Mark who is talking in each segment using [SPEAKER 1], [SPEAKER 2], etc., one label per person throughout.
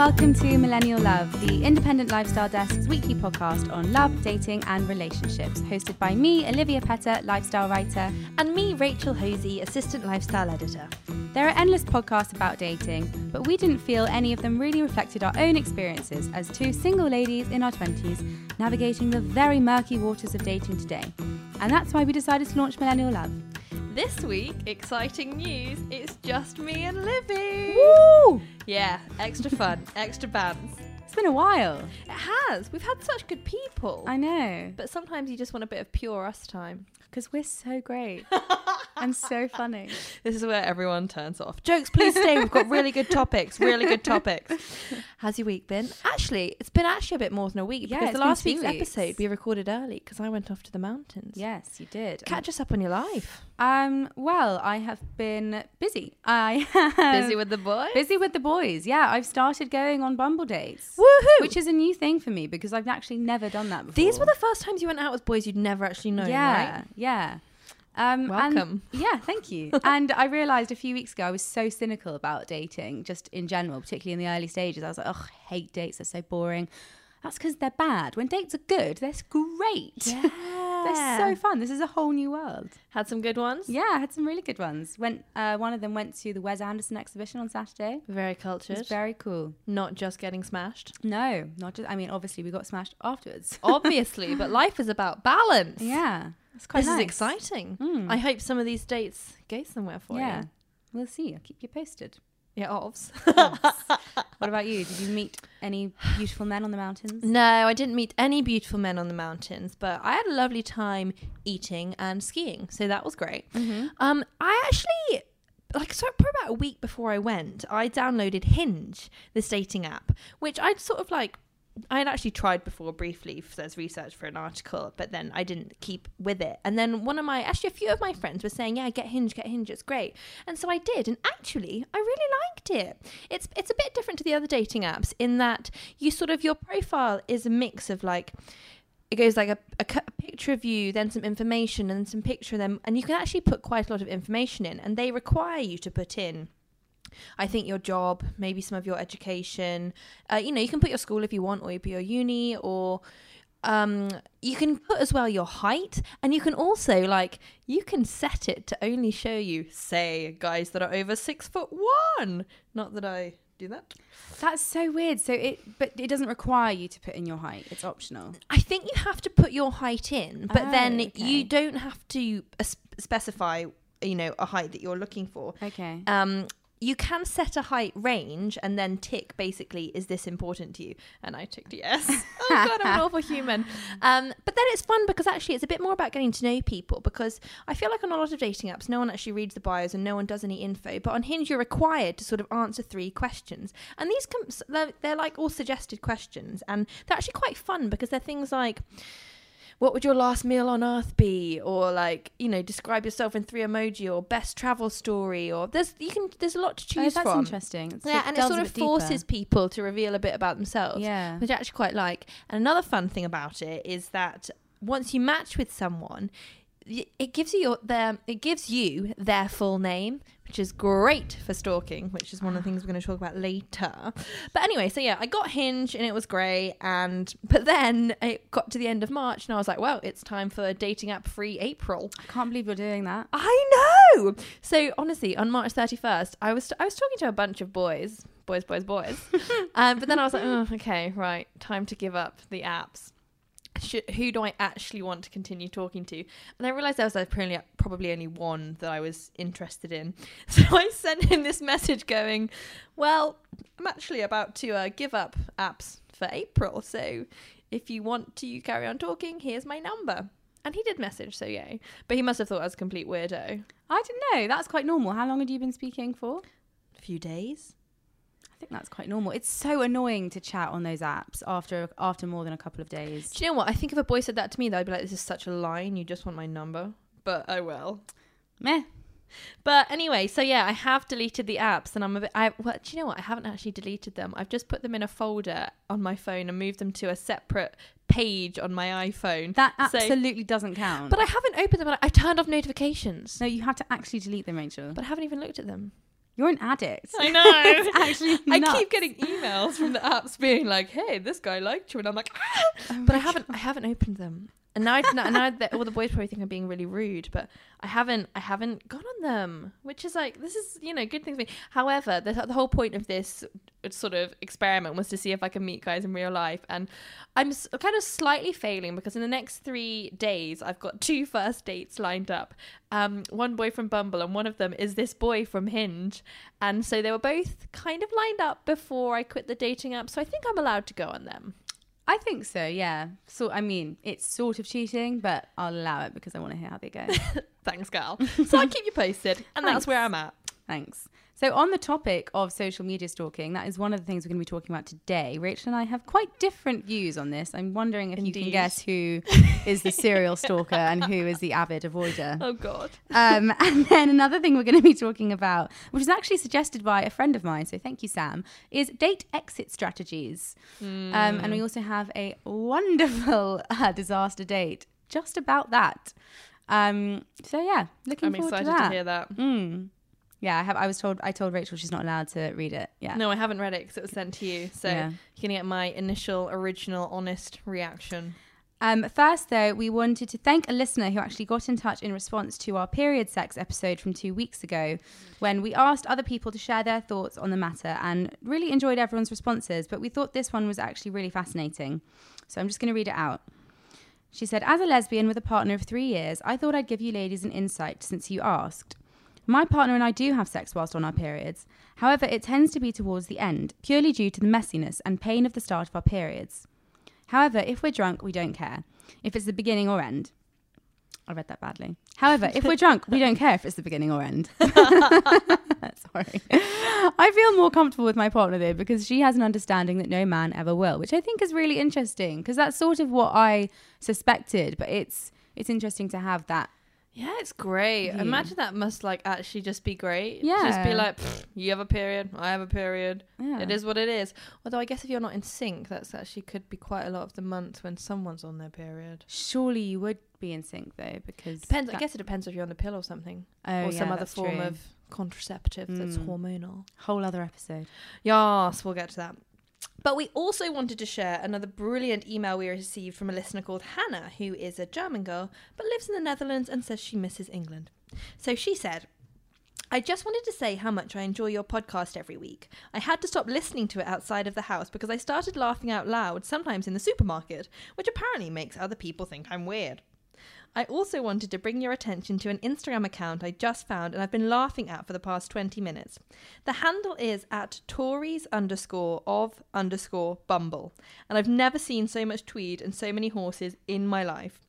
[SPEAKER 1] welcome to Millennial Love, the Independent Lifestyle Desk's weekly podcast on love, dating, and relationships, hosted by me, Olivia Petter, lifestyle writer.
[SPEAKER 2] And me, Rachel Hosie, assistant lifestyle editor.
[SPEAKER 1] There are endless podcasts about dating, but we didn't feel any of them really reflected our own experiences as two single ladies in our 20s navigating the very murky waters of dating today. And that's why we decided to launch Millennial Love.
[SPEAKER 2] This week, exciting news, it's just me and Livy.
[SPEAKER 1] Woo!
[SPEAKER 2] Yeah, extra fun, extra bands.
[SPEAKER 1] It's been a while.
[SPEAKER 2] It has. We've had such good people.
[SPEAKER 1] I know.
[SPEAKER 2] but sometimes you just want a bit of pure us time.
[SPEAKER 1] Because we're so great and so funny.
[SPEAKER 2] This is where everyone turns off. Jokes, please stay. We've got really good topics. Really good topics. How's your week been? Actually, it's been actually a bit more than a week
[SPEAKER 1] Yeah,
[SPEAKER 2] because the last week's
[SPEAKER 1] weeks.
[SPEAKER 2] episode we recorded early because I went off to the mountains.
[SPEAKER 1] Yes, you did.
[SPEAKER 2] Catch us up on your life.
[SPEAKER 1] Um, well, I have been busy. I
[SPEAKER 2] Busy with the boys?
[SPEAKER 1] busy with the boys. Yeah, I've started going on Bumble dates,
[SPEAKER 2] Woohoo!
[SPEAKER 1] which is a new thing for me because I've actually never done that before.
[SPEAKER 2] These were the first times you went out with boys you'd never actually known,
[SPEAKER 1] yeah,
[SPEAKER 2] right?
[SPEAKER 1] yeah. Um, and-
[SPEAKER 2] Welcome.
[SPEAKER 1] yeah, thank you. and I realized a few weeks ago I was so cynical about dating, just in general, particularly in the early stages. I was like, oh, I hate dates. They're so boring. That's because they're bad. When dates are good, they're great. They're so fun. This is a whole new world.
[SPEAKER 2] Had some good ones.
[SPEAKER 1] Yeah, I had some really good ones. Went uh, one of them went to the Wes Anderson exhibition on Saturday.
[SPEAKER 2] Very cultured.
[SPEAKER 1] very cool.
[SPEAKER 2] Not just getting smashed.
[SPEAKER 1] No, not just. I mean, obviously we got smashed afterwards.
[SPEAKER 2] Obviously, but life is about balance.
[SPEAKER 1] yeah, it's quite
[SPEAKER 2] This
[SPEAKER 1] nice.
[SPEAKER 2] is exciting.
[SPEAKER 1] Mm.
[SPEAKER 2] I hope some of these dates go somewhere for
[SPEAKER 1] Yeah,
[SPEAKER 2] you.
[SPEAKER 1] we'll see. I'll keep you posted.
[SPEAKER 2] Yeah, ovs.
[SPEAKER 1] What about you? Did you meet any beautiful men on the mountains?
[SPEAKER 2] no, I didn't meet any beautiful men on the mountains, but I had a lovely time eating and skiing, so that was great.
[SPEAKER 1] Mm-hmm.
[SPEAKER 2] Um, I actually like so for about a week before I went, I downloaded Hinge, this dating app, which I'd sort of like I had actually tried before briefly as research for an article, but then I didn't keep with it. And then one of my actually a few of my friends were saying, "Yeah, get Hinge, get Hinge, it's great." And so I did, and actually I really liked it. It's it's a bit different to the other dating apps in that you sort of your profile is a mix of like it goes like a, a, a picture of you, then some information, and some picture of them, and you can actually put quite a lot of information in, and they require you to put in. I think your job, maybe some of your education. Uh, you know, you can put your school if you want, or you put your uni, or um, you can put as well your height, and you can also like you can set it to only show you, say, guys that are over six foot one. Not that I do that.
[SPEAKER 1] That's so weird. So it, but it doesn't require you to put in your height. It's optional.
[SPEAKER 2] I think you have to put your height in, but
[SPEAKER 1] Oh,
[SPEAKER 2] then
[SPEAKER 1] okay.
[SPEAKER 2] you don't have to uh, specify, you know, a height that you're looking for.
[SPEAKER 1] Okay.
[SPEAKER 2] Um, you can set a height range and then tick basically, is this important to you? And I ticked yes. oh god, I'm an awful human. Um, but then it's fun because actually it's a bit more about getting to know people because I feel like on a lot of dating apps, no one actually reads the bios and no one does any info. But on Hinge, you're required to sort of answer three questions, and these com- they're, they're like all suggested questions, and they're actually quite fun because they're things like what would your last meal on earth be or like you know describe yourself in three emoji or best travel story or there's you can there's a lot to choose
[SPEAKER 1] Oh,
[SPEAKER 2] choose
[SPEAKER 1] that's
[SPEAKER 2] from
[SPEAKER 1] interesting. It's-
[SPEAKER 2] yeah and it sort of
[SPEAKER 1] bit deeper.
[SPEAKER 2] forces people to reveal a bit about themselves
[SPEAKER 1] Yeah.
[SPEAKER 2] which I actually quite like and another fun thing about it is that once you match with someone it gives you your their it gives you their full name which is great for stalking which is one of the things we're going to talk about later but anyway so yeah i got hinge and it was great and but then it got to the end of march and i was like well it's time for dating app free april
[SPEAKER 1] I can't believe you're doing that.
[SPEAKER 2] I know. So honestly, on March thirty first, I was I was talking to a bunch of boys, boys, boys, boys. um, but then I was like, oh, okay, right, time to give up the apps. Should, who do I actually want to continue talking to? And I realized there was apparently probably only one that I was interested in. So I sent him this message going, "Well, I'm actually about to uh, give up apps for April. So if you want to carry on talking, here's my number." And he did message, so yay. But he must have thought I was a complete weirdo.
[SPEAKER 1] I don't know. That's quite normal. How long had you been speaking for?
[SPEAKER 2] A few days.
[SPEAKER 1] I think that's quite normal. It's so annoying to chat on those apps after after more than a couple of days.
[SPEAKER 2] Do you know what? I think if a boy said that to me, though, I'd be like, this is such a line. You just want my number. But I will.
[SPEAKER 1] Meh.
[SPEAKER 2] But anyway, so yeah, I have deleted the apps, and I'm a bit. I well, do you know what? I haven't actually deleted them. I've just put them in a folder on my phone and moved them to a separate page on my iPhone.
[SPEAKER 1] That
[SPEAKER 2] So-
[SPEAKER 1] absolutely doesn't count.
[SPEAKER 2] but I haven't opened them. I've turned off notifications,
[SPEAKER 1] no, you have to actually delete them, Rachel.
[SPEAKER 2] but I haven't even looked at them.
[SPEAKER 1] You're an addict.
[SPEAKER 2] I know.
[SPEAKER 1] It's actually
[SPEAKER 2] I keep getting emails from the apps being like, "Hey, this guy liked you," and I'm like, ah! but I haven't. I haven't opened them. And now, now, now the, all the boys probably think I'm being really rude, but I haven't. I haven't gone on them, which is like this is you know good thing for me. However, the, the whole point of this sort of experiment was to see if I can meet guys in real life, and I'm kind of slightly failing because in the next three days I've got two first dates lined up. Um, one boy from Bumble, and one of them is this boy from Hinge, and so they were both kind of lined up before I quit the dating app. So I think I'm allowed to go on them.
[SPEAKER 1] I think so. Yeah. So I mean, it's sort of cheating, but I'll allow it because I want to hear how they go.
[SPEAKER 2] Thanks, gal. so I'll keep you posted, and that's where I'm at.
[SPEAKER 1] Thanks. So, on the topic of social media stalking, that is one of the things we're going to be talking about today. Rachel and I have quite different views on this. I'm wondering if you can guess who is the serial stalker and who is the avid avoider.
[SPEAKER 2] Oh God.
[SPEAKER 1] Um, and then another thing we're going to be talking about, which is actually suggested by a friend of mine, so thank you, Sam, is date exit strategies. Um, and
[SPEAKER 2] Hmm.
[SPEAKER 1] we also have a wonderful uh, disaster date just about that. Um, so yeah, looking forward to it.
[SPEAKER 2] I'm excited
[SPEAKER 1] to
[SPEAKER 2] to, hear that.
[SPEAKER 1] Mm. Yeah, I have. I was told. I told Rachel she's not allowed to read it. Yeah.
[SPEAKER 2] No, I haven't read it because it was sent to you, so
[SPEAKER 1] Yeah.
[SPEAKER 2] you can get my initial, original, honest reaction.
[SPEAKER 1] Um, first, though, we wanted to thank a listener who actually got in touch in response to our period sex episode from two weeks ago, when we asked other people to share their thoughts on the matter and really enjoyed everyone's responses. But we thought this one was actually really fascinating. So I'm just going to read it out. She said, As a lesbian with a partner of three years, I thought I'd give you ladies an insight since you asked. My partner and I do have sex whilst on our periods. However, it tends to be towards the end, purely due to the messiness and pain of the start of our periods. However, if we're drunk, we don't care if it's the beginning or end. I read that badly. However, if we're drunk, we don't care if it's the beginning or end. Sorry. I feel more comfortable with my partner though because she has an understanding that no man ever will, which I think is really interesting because that's sort of what I suspected, but it's it's interesting to have that.
[SPEAKER 2] Yeah, it's great.
[SPEAKER 1] Yeah.
[SPEAKER 2] Imagine that must like actually just be great. Yeah. just be like, you have a period, I have a period.
[SPEAKER 1] Yeah.
[SPEAKER 2] It is what it is. Although I guess if you're not in sync, that's actually could be quite a lot of the month when someone's on their period.
[SPEAKER 1] Surely you would be in sync though because
[SPEAKER 2] Depends. I guess it depends if you're on the pill or something,
[SPEAKER 1] oh,
[SPEAKER 2] or some
[SPEAKER 1] yeah,
[SPEAKER 2] other form
[SPEAKER 1] true.
[SPEAKER 2] of contraceptive that's
[SPEAKER 1] Mm.
[SPEAKER 2] hormonal.
[SPEAKER 1] whole other episode.
[SPEAKER 2] Yes, we'll get to that. But we also wanted to share another brilliant email we received from a listener called Hannah, who is a German girl but lives in the Netherlands and says she misses England. So she said, I just wanted to say how much I enjoy your podcast every week. I had to stop listening to it outside of the house because I started laughing out loud, sometimes in the supermarket, which apparently makes other people think I'm weird. I also wanted to bring your attention to an Instagram account I just found and I've been laughing at for the past 20 minutes. The handle is at Tories underscore of underscore Bumble, and I've never seen so much tweed and so many horses in my life.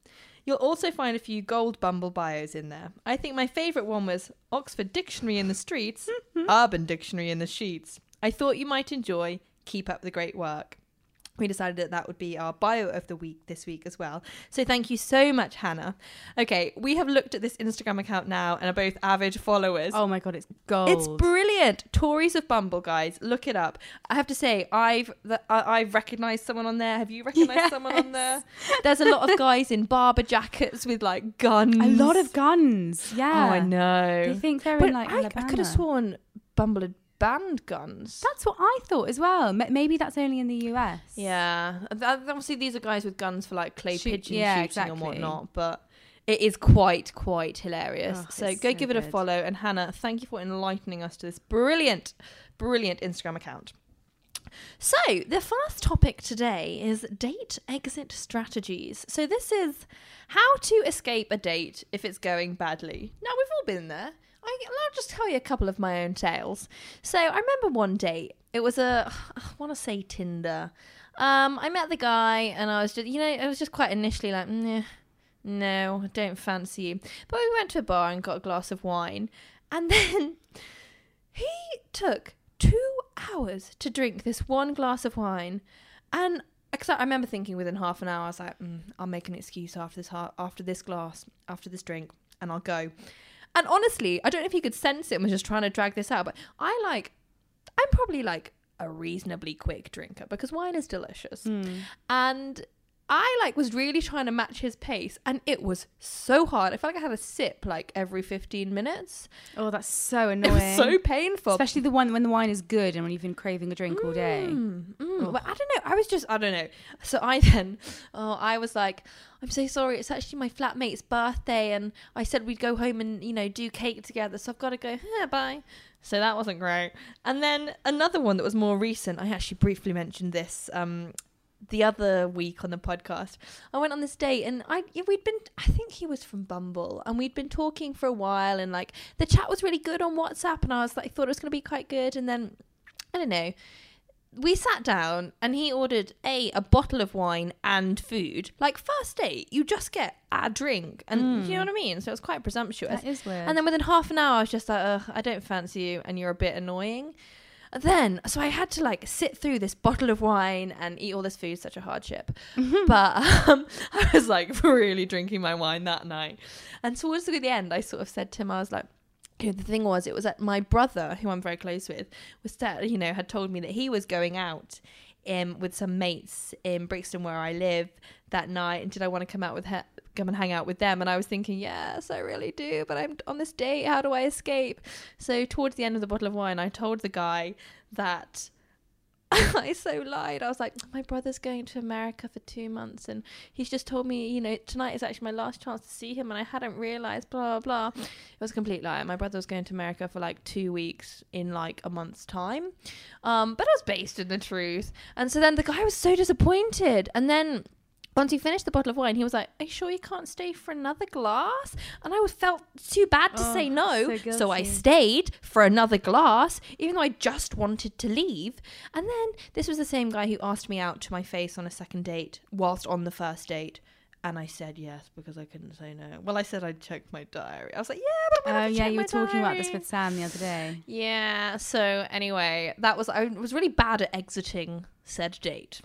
[SPEAKER 2] You'll also find a few gold Bumble bios in there. I think my favourite one was Oxford Dictionary in the streets, mm-hmm. Urban Dictionary in the sheets. I thought you might enjoy. Keep up the great work. We decided that that would be our bio of the week this week as well. So thank you so much, Hannah. Okay, we have looked at this Instagram account now and are both avid followers.
[SPEAKER 1] Oh my god, it's gold.
[SPEAKER 2] It's brilliant. Tories of Bumble, guys. Look it up. I have to say, I've the, I, I've recognised someone on there. Have you recognised someone on there? There's a lot of guys in Barbour jackets with like guns.
[SPEAKER 1] a lot of guns. Yeah.
[SPEAKER 2] Oh, I know.
[SPEAKER 1] They think they're
[SPEAKER 2] but
[SPEAKER 1] in like
[SPEAKER 2] I, I could have sworn Bumble had banned guns.
[SPEAKER 1] That's what I thought as well. M- Maybe that's only in the US.
[SPEAKER 2] Yeah, Th- obviously these are guys with guns for like clay
[SPEAKER 1] Shoot-
[SPEAKER 2] pigeon
[SPEAKER 1] yeah,
[SPEAKER 2] shooting
[SPEAKER 1] exactly.
[SPEAKER 2] and whatnot, but it is quite quite hilarious.
[SPEAKER 1] Oh,
[SPEAKER 2] so go
[SPEAKER 1] so
[SPEAKER 2] give it a
[SPEAKER 1] good.
[SPEAKER 2] follow. And Hannah, thank you for enlightening us to this brilliant, brilliant Instagram account. So the first topic today is date exit strategies. So this is how to escape a date if it's going badly. Now we've all been there. I, I'll just tell you a couple of my own tales. So I remember one date. It was a, I want to say Tinder. Um, I met the guy and I was just, you know, it was just quite initially like, "Nah, no, I don't fancy you. But we went to a bar and got a glass of wine, and then he took two hours to drink this one glass of wine, and because I remember thinking within half an hour, I was like, mm, I'll make an excuse after this after this glass, after this drink, and I'll go. And honestly, I don't know if he could sense it and was just trying to drag this out, but I like, I'm probably like a reasonably quick drinker because wine is delicious, hmm. and I like was really trying to match his pace, and it was so hard. I felt like I had a sip like every 15 minutes.
[SPEAKER 1] Oh, that's so annoying.
[SPEAKER 2] It was so painful.
[SPEAKER 1] Especially the one when the wine is good and when you've been craving a drink all day.
[SPEAKER 2] Mm, mm. But I don't know. I was just, I don't know. So I then, oh, I was like, I'm so sorry. It's actually my flatmate's birthday, and I said we'd go home and you know do cake together. So I've got to go. Yeah, bye. So that wasn't great. And then another one that was more recent. I actually briefly mentioned this. Um, the other week on the podcast, I went on this date and I yeah, we'd been I think he was from Bumble and we'd been talking for a while and like the chat was really good on WhatsApp and I was like I thought it was gonna be quite good and then I don't know we sat down and he ordered a a bottle of wine and food. Like first date, you just get a drink, and you hmm. know what I mean. So it was quite presumptuous.
[SPEAKER 1] That is weird.
[SPEAKER 2] And then within half an hour, I was just like, Ugh, I don't fancy you, and you're a bit annoying. Then, so I had to like sit through this bottle of wine and eat all this food, such a hardship. But um, I was like really drinking my wine that night. And towards the end, I sort of said to him, I was like, you know, the thing was, it was that my brother, who I'm very close with, was that you know had told me that he was going out um, with some mates in Brixton where I live that night, and did I want to come out with her, come and hang out with them? And I was thinking, yes, I really do, but I'm on this date. How do I escape? So towards the end of the bottle of wine, I told the guy that. I so lied. I was like, my brother's going to America for two months, and he's just told me, you know, tonight is actually my last chance to see him, and I hadn't realized. Blah blah. It was a complete lie. My brother was going to America for like two weeks in like a month's time, um, but it was based in the truth. And so then the guy was so disappointed, and then. Once he finished the bottle of wine, he was like, "Are you sure you can't stay for another glass?" And I was felt too bad to
[SPEAKER 1] Oh,
[SPEAKER 2] say no,
[SPEAKER 1] so
[SPEAKER 2] so I stayed for another glass, even though I just wanted to leave. And then this was the same guy who asked me out to my face on a second date whilst on the first date. And I said yes because I couldn't say no. Well, I said I'd check my diary. I was like, yeah, but I'm
[SPEAKER 1] Oh,
[SPEAKER 2] gonna have to
[SPEAKER 1] yeah, you were talking about this with Sam the other day.
[SPEAKER 2] Yeah. So anyway, that was I was really bad at exiting said date.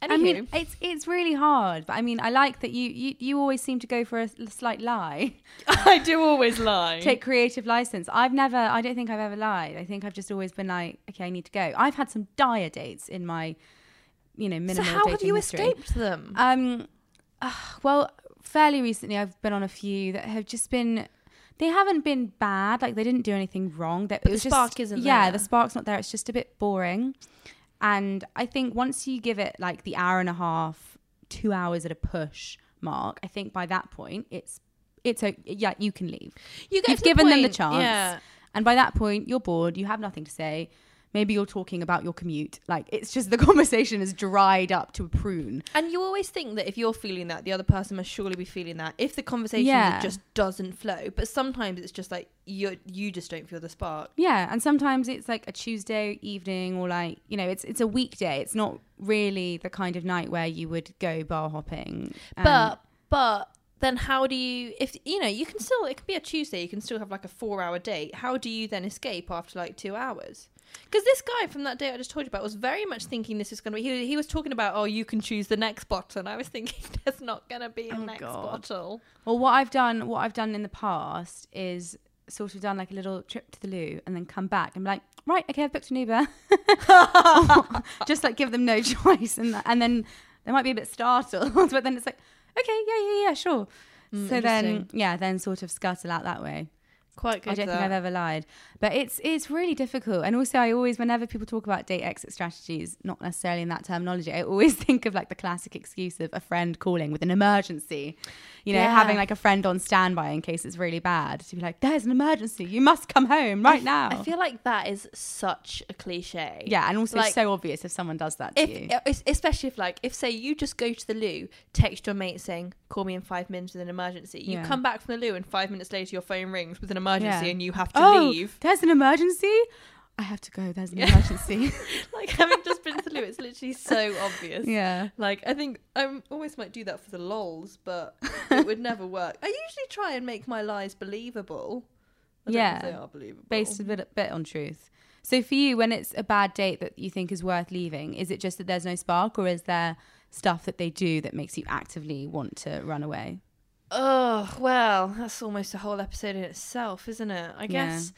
[SPEAKER 2] Anywho,
[SPEAKER 1] I mean, it's it's really hard, but I mean, I like that you you, you always seem to go for a slight lie.
[SPEAKER 2] I do always lie.
[SPEAKER 1] Take creative license. I've never. I don't think I've ever lied. I think I've just always been like, okay, I need to go. I've had some dire dates in my, you know, minimal.
[SPEAKER 2] so how have you
[SPEAKER 1] history.
[SPEAKER 2] escaped them?
[SPEAKER 1] Um, uh, well, fairly recently, I've been on a few that have just been. They haven't been bad. Like they didn't do anything wrong. That it was
[SPEAKER 2] the
[SPEAKER 1] just-
[SPEAKER 2] spark isn't there.
[SPEAKER 1] Yeah,
[SPEAKER 2] there.
[SPEAKER 1] the spark's not there. It's just a bit boring. And I think once you give it like the hour and a half, two hours at a push mark, I think by that point it's it's a yeah you can leave.
[SPEAKER 2] You
[SPEAKER 1] You've
[SPEAKER 2] to the
[SPEAKER 1] given them the chance.
[SPEAKER 2] Yeah.
[SPEAKER 1] And by that point, you're bored. You have nothing to say. Maybe you're talking about your commute. Like it's just the conversation is dried up to a prune.
[SPEAKER 2] And you always think that if you're feeling that, the other person must surely be feeling that. If the conversation
[SPEAKER 1] Yeah.
[SPEAKER 2] just doesn't flow, but sometimes it's just like you you just don't feel the spark.
[SPEAKER 1] Yeah, and sometimes it's like a Tuesday evening or like, you know, it's it's a weekday. It's not really the kind of night where you would go bar hopping. Um,
[SPEAKER 2] But but then how do you if you know you can still it can be a Tuesday you can still have like a four hour date. How do you then escape after like two hours? Because this guy from that date I just told you about was very much thinking this is going to be. He, he was talking about oh you can choose the next bottle, and I was thinking there's not going to be a
[SPEAKER 1] Oh,
[SPEAKER 2] next
[SPEAKER 1] God.
[SPEAKER 2] bottle.
[SPEAKER 1] well, what I've done, what I've done in the past is sort of done like a little trip to the loo and then come back and be like, right, okay, I've booked an Uber. Just like give them no choice, and and then they might be a bit startled, but then it's like, okay, yeah, yeah, yeah, sure.
[SPEAKER 2] Mm,
[SPEAKER 1] so then, yeah, then sort of scuttle out that way.
[SPEAKER 2] Quite good.
[SPEAKER 1] I don't think I've ever lied, but it's it's really difficult. And also, I always, whenever people talk about date exit strategies, not necessarily in that terminology, I always think of like the classic excuse of a friend calling with an emergency. You know,
[SPEAKER 2] Yeah.
[SPEAKER 1] having like a friend on standby in case it's really bad. To be like, "There's an emergency. You must come home right now."
[SPEAKER 2] I feel like that is such a cliche.
[SPEAKER 1] yeah, and also
[SPEAKER 2] like-
[SPEAKER 1] so obvious if someone does that to
[SPEAKER 2] If
[SPEAKER 1] you.
[SPEAKER 2] especially if like if say you just go to the loo, text your mate saying, "Call me in five minutes with an emergency." You
[SPEAKER 1] Yeah.
[SPEAKER 2] come back from the loo and five minutes later your phone rings with an emergency
[SPEAKER 1] Yeah.
[SPEAKER 2] and you have to
[SPEAKER 1] oh,
[SPEAKER 2] leave.
[SPEAKER 1] there's an emergency. I have to go. There's an emergency.
[SPEAKER 2] like having just been to Waterloo. It's literally so obvious.
[SPEAKER 1] Yeah.
[SPEAKER 2] Like I think I almost might do that for the lols, but it would never work. I usually try and make my lies believable. I don't know if
[SPEAKER 1] Yeah.
[SPEAKER 2] they are believable.
[SPEAKER 1] Based a bit, bit on truth. So for you, when it's a bad date that you think is worth leaving, is it just that there's no spark, or is there stuff that they do that makes you actively want to run away?
[SPEAKER 2] Oh well, that's almost a whole episode in itself, isn't it? I
[SPEAKER 1] Yeah.
[SPEAKER 2] guess.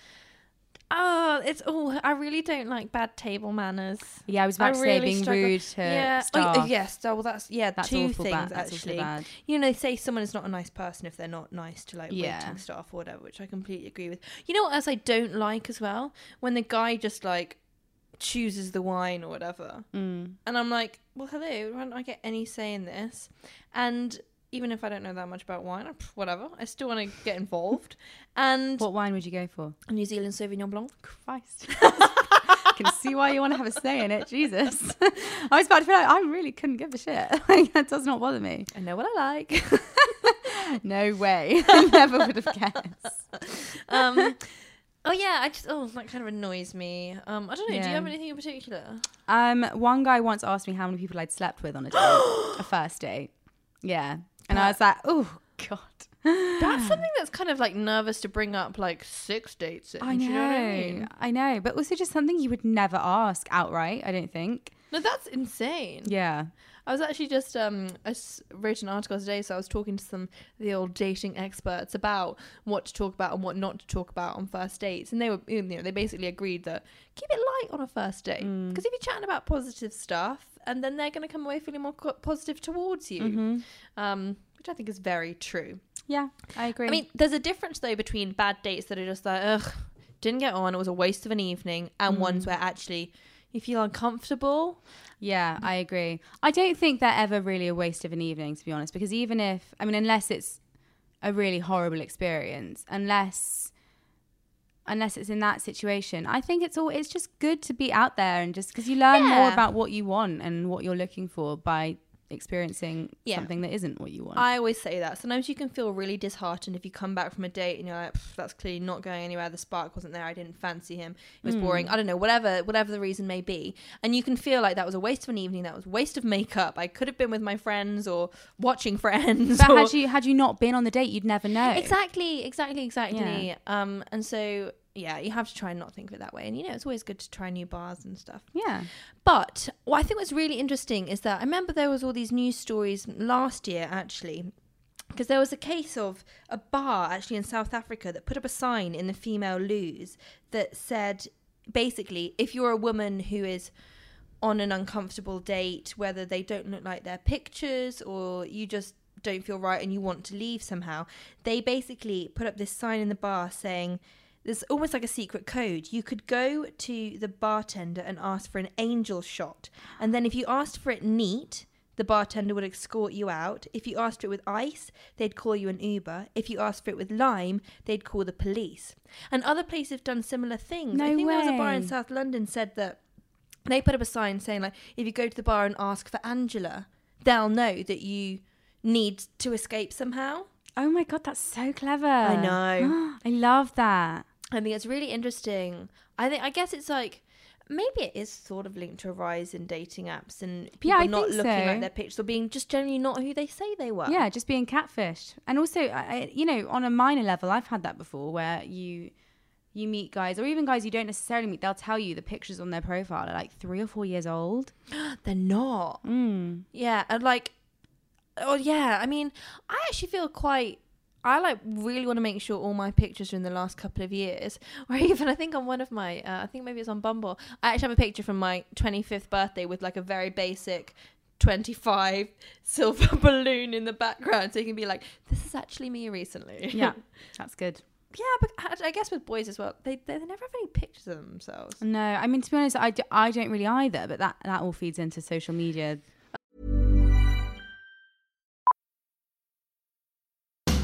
[SPEAKER 2] Oh, it's oh, I really don't like bad table manners.
[SPEAKER 1] Yeah, I was about
[SPEAKER 2] I
[SPEAKER 1] to say being
[SPEAKER 2] struggle-
[SPEAKER 1] rude to
[SPEAKER 2] yeah.
[SPEAKER 1] Oh, oh, staff.
[SPEAKER 2] Oh, yes. Oh, well, that's yeah.
[SPEAKER 1] That's
[SPEAKER 2] two
[SPEAKER 1] awful
[SPEAKER 2] things
[SPEAKER 1] bad. That's
[SPEAKER 2] actually.
[SPEAKER 1] bad.
[SPEAKER 2] You know, they say someone is not a nice person if they're not nice to like
[SPEAKER 1] Yeah.
[SPEAKER 2] waiting staff or whatever, which I completely agree with. You know what else I don't like as well? When the guy just like chooses the wine or whatever,
[SPEAKER 1] Mm.
[SPEAKER 2] and I'm like, well, hello, why don't I get any say in this? And even if I don't know that much about wine, whatever, I still want to get involved. And
[SPEAKER 1] What wine would you go for?
[SPEAKER 2] New Zealand Sauvignon Blanc.
[SPEAKER 1] Christ. I can see why you want to have a say in it. Jesus. I was about to feel like I really couldn't give a shit. Like, that does not bother me.
[SPEAKER 2] I know what I like.
[SPEAKER 1] No way. I never would have guessed.
[SPEAKER 2] um, oh yeah, I just oh that kind of annoys me. Um, I don't know. Do you have anything in particular?
[SPEAKER 1] Um, one guy once asked me how many people I'd slept with on a date, a first date. Yeah. And I was like, oh, God.
[SPEAKER 2] That's something that's kind of like nervous to bring up like six dates. In,
[SPEAKER 1] I know.
[SPEAKER 2] you know what I mean?
[SPEAKER 1] I know. But also just something you would never ask outright, I don't think.
[SPEAKER 2] No, that's insane.
[SPEAKER 1] Yeah.
[SPEAKER 2] I was actually just um I wrote an article today, so I was talking to some the old dating experts about what to talk about and what not to talk about on first dates, and they were you know they basically agreed that keep it light on a first date
[SPEAKER 1] Mm.
[SPEAKER 2] because if you're chatting about positive stuff, and then they're going to come away feeling more co- positive towards you,
[SPEAKER 1] Mm-hmm.
[SPEAKER 2] um, which I think is very true.
[SPEAKER 1] Yeah, I agree.
[SPEAKER 2] I mean, there's a difference though between bad dates that are just like, ugh, didn't get on, it was a waste of an evening, and
[SPEAKER 1] Mm.
[SPEAKER 2] ones where actually you feel uncomfortable.
[SPEAKER 1] Yeah, I agree. I don't think they're ever really a waste of an evening, to be honest, because even if, I mean, unless it's a really horrible experience, unless unless it's in that situation, I think it's all it's just good to be out there and just because you learn more about what you want and what you're looking for by experiencing
[SPEAKER 2] Yeah.
[SPEAKER 1] something that isn't what you want.
[SPEAKER 2] I always say that. Sometimes you can feel really disheartened if you come back from a date and you're like, that's clearly not going anywhere. The spark wasn't there. I didn't fancy him. It was boring.
[SPEAKER 1] Hmm.
[SPEAKER 2] I don't know, whatever, whatever the reason may be. And you can feel like that was a waste of an evening. That was a waste of makeup. I could have been with my friends or watching friends.
[SPEAKER 1] but
[SPEAKER 2] or-
[SPEAKER 1] had you had you not been on the date, you'd never know.
[SPEAKER 2] Exactly, exactly, exactly.
[SPEAKER 1] Yeah.
[SPEAKER 2] Um, and so yeah, you have to try and not think of it that way. And you know, it's always good to try new bars and stuff.
[SPEAKER 1] Yeah.
[SPEAKER 2] But what I think was really interesting is that I remember there was all these news stories last year actually because there was a case of a bar actually in South Africa that put up a sign in the female loos that said basically if you're a woman who is on an uncomfortable date whether they don't look like their pictures or you just don't feel right and you want to leave somehow they basically put up this sign in the bar saying there's almost like a secret code. You could go to the bartender and ask for an angel shot. And then if you asked for it neat, the bartender would escort you out. If you asked for it with ice, they'd call you an Uber. If you asked for it with lime, they'd call the police. And other places have done similar things.
[SPEAKER 1] No I
[SPEAKER 2] think there was a bar in. South London said that they put up a sign saying like if you go to the bar and ask for Angela, they'll know that you need to escape somehow.
[SPEAKER 1] Oh my god, that's so clever.
[SPEAKER 2] I know.
[SPEAKER 1] I love that.
[SPEAKER 2] I think it's really interesting. I think I guess it's like maybe it is sort of linked to a rise in dating apps and people
[SPEAKER 1] Yeah,
[SPEAKER 2] not looking
[SPEAKER 1] so.
[SPEAKER 2] like their pictures or being just generally not who they say they were.
[SPEAKER 1] Yeah, just being catfished. And also, I- you know, on a minor level, I've had that before where you you meet guys or even guys you don't necessarily meet, they'll tell you the pictures on their profile are like three or four years old.
[SPEAKER 2] they're not.
[SPEAKER 1] Mm.
[SPEAKER 2] Yeah, and like, oh yeah. I mean, I actually feel quite. I like really want to make sure all my pictures are in the last couple of years, or even I think on one of my, uh, I think maybe it's on Bumble. I actually have a picture from my 25th birthday with like a very basic 25 silver balloon in the background, so you can be like, this is actually me recently.
[SPEAKER 1] Yeah, that's good.
[SPEAKER 2] yeah, but I- guess with boys as well, they they never have any pictures of themselves.
[SPEAKER 1] No, I mean, to be honest, I, d- I don't really either, but that, that all feeds into social media.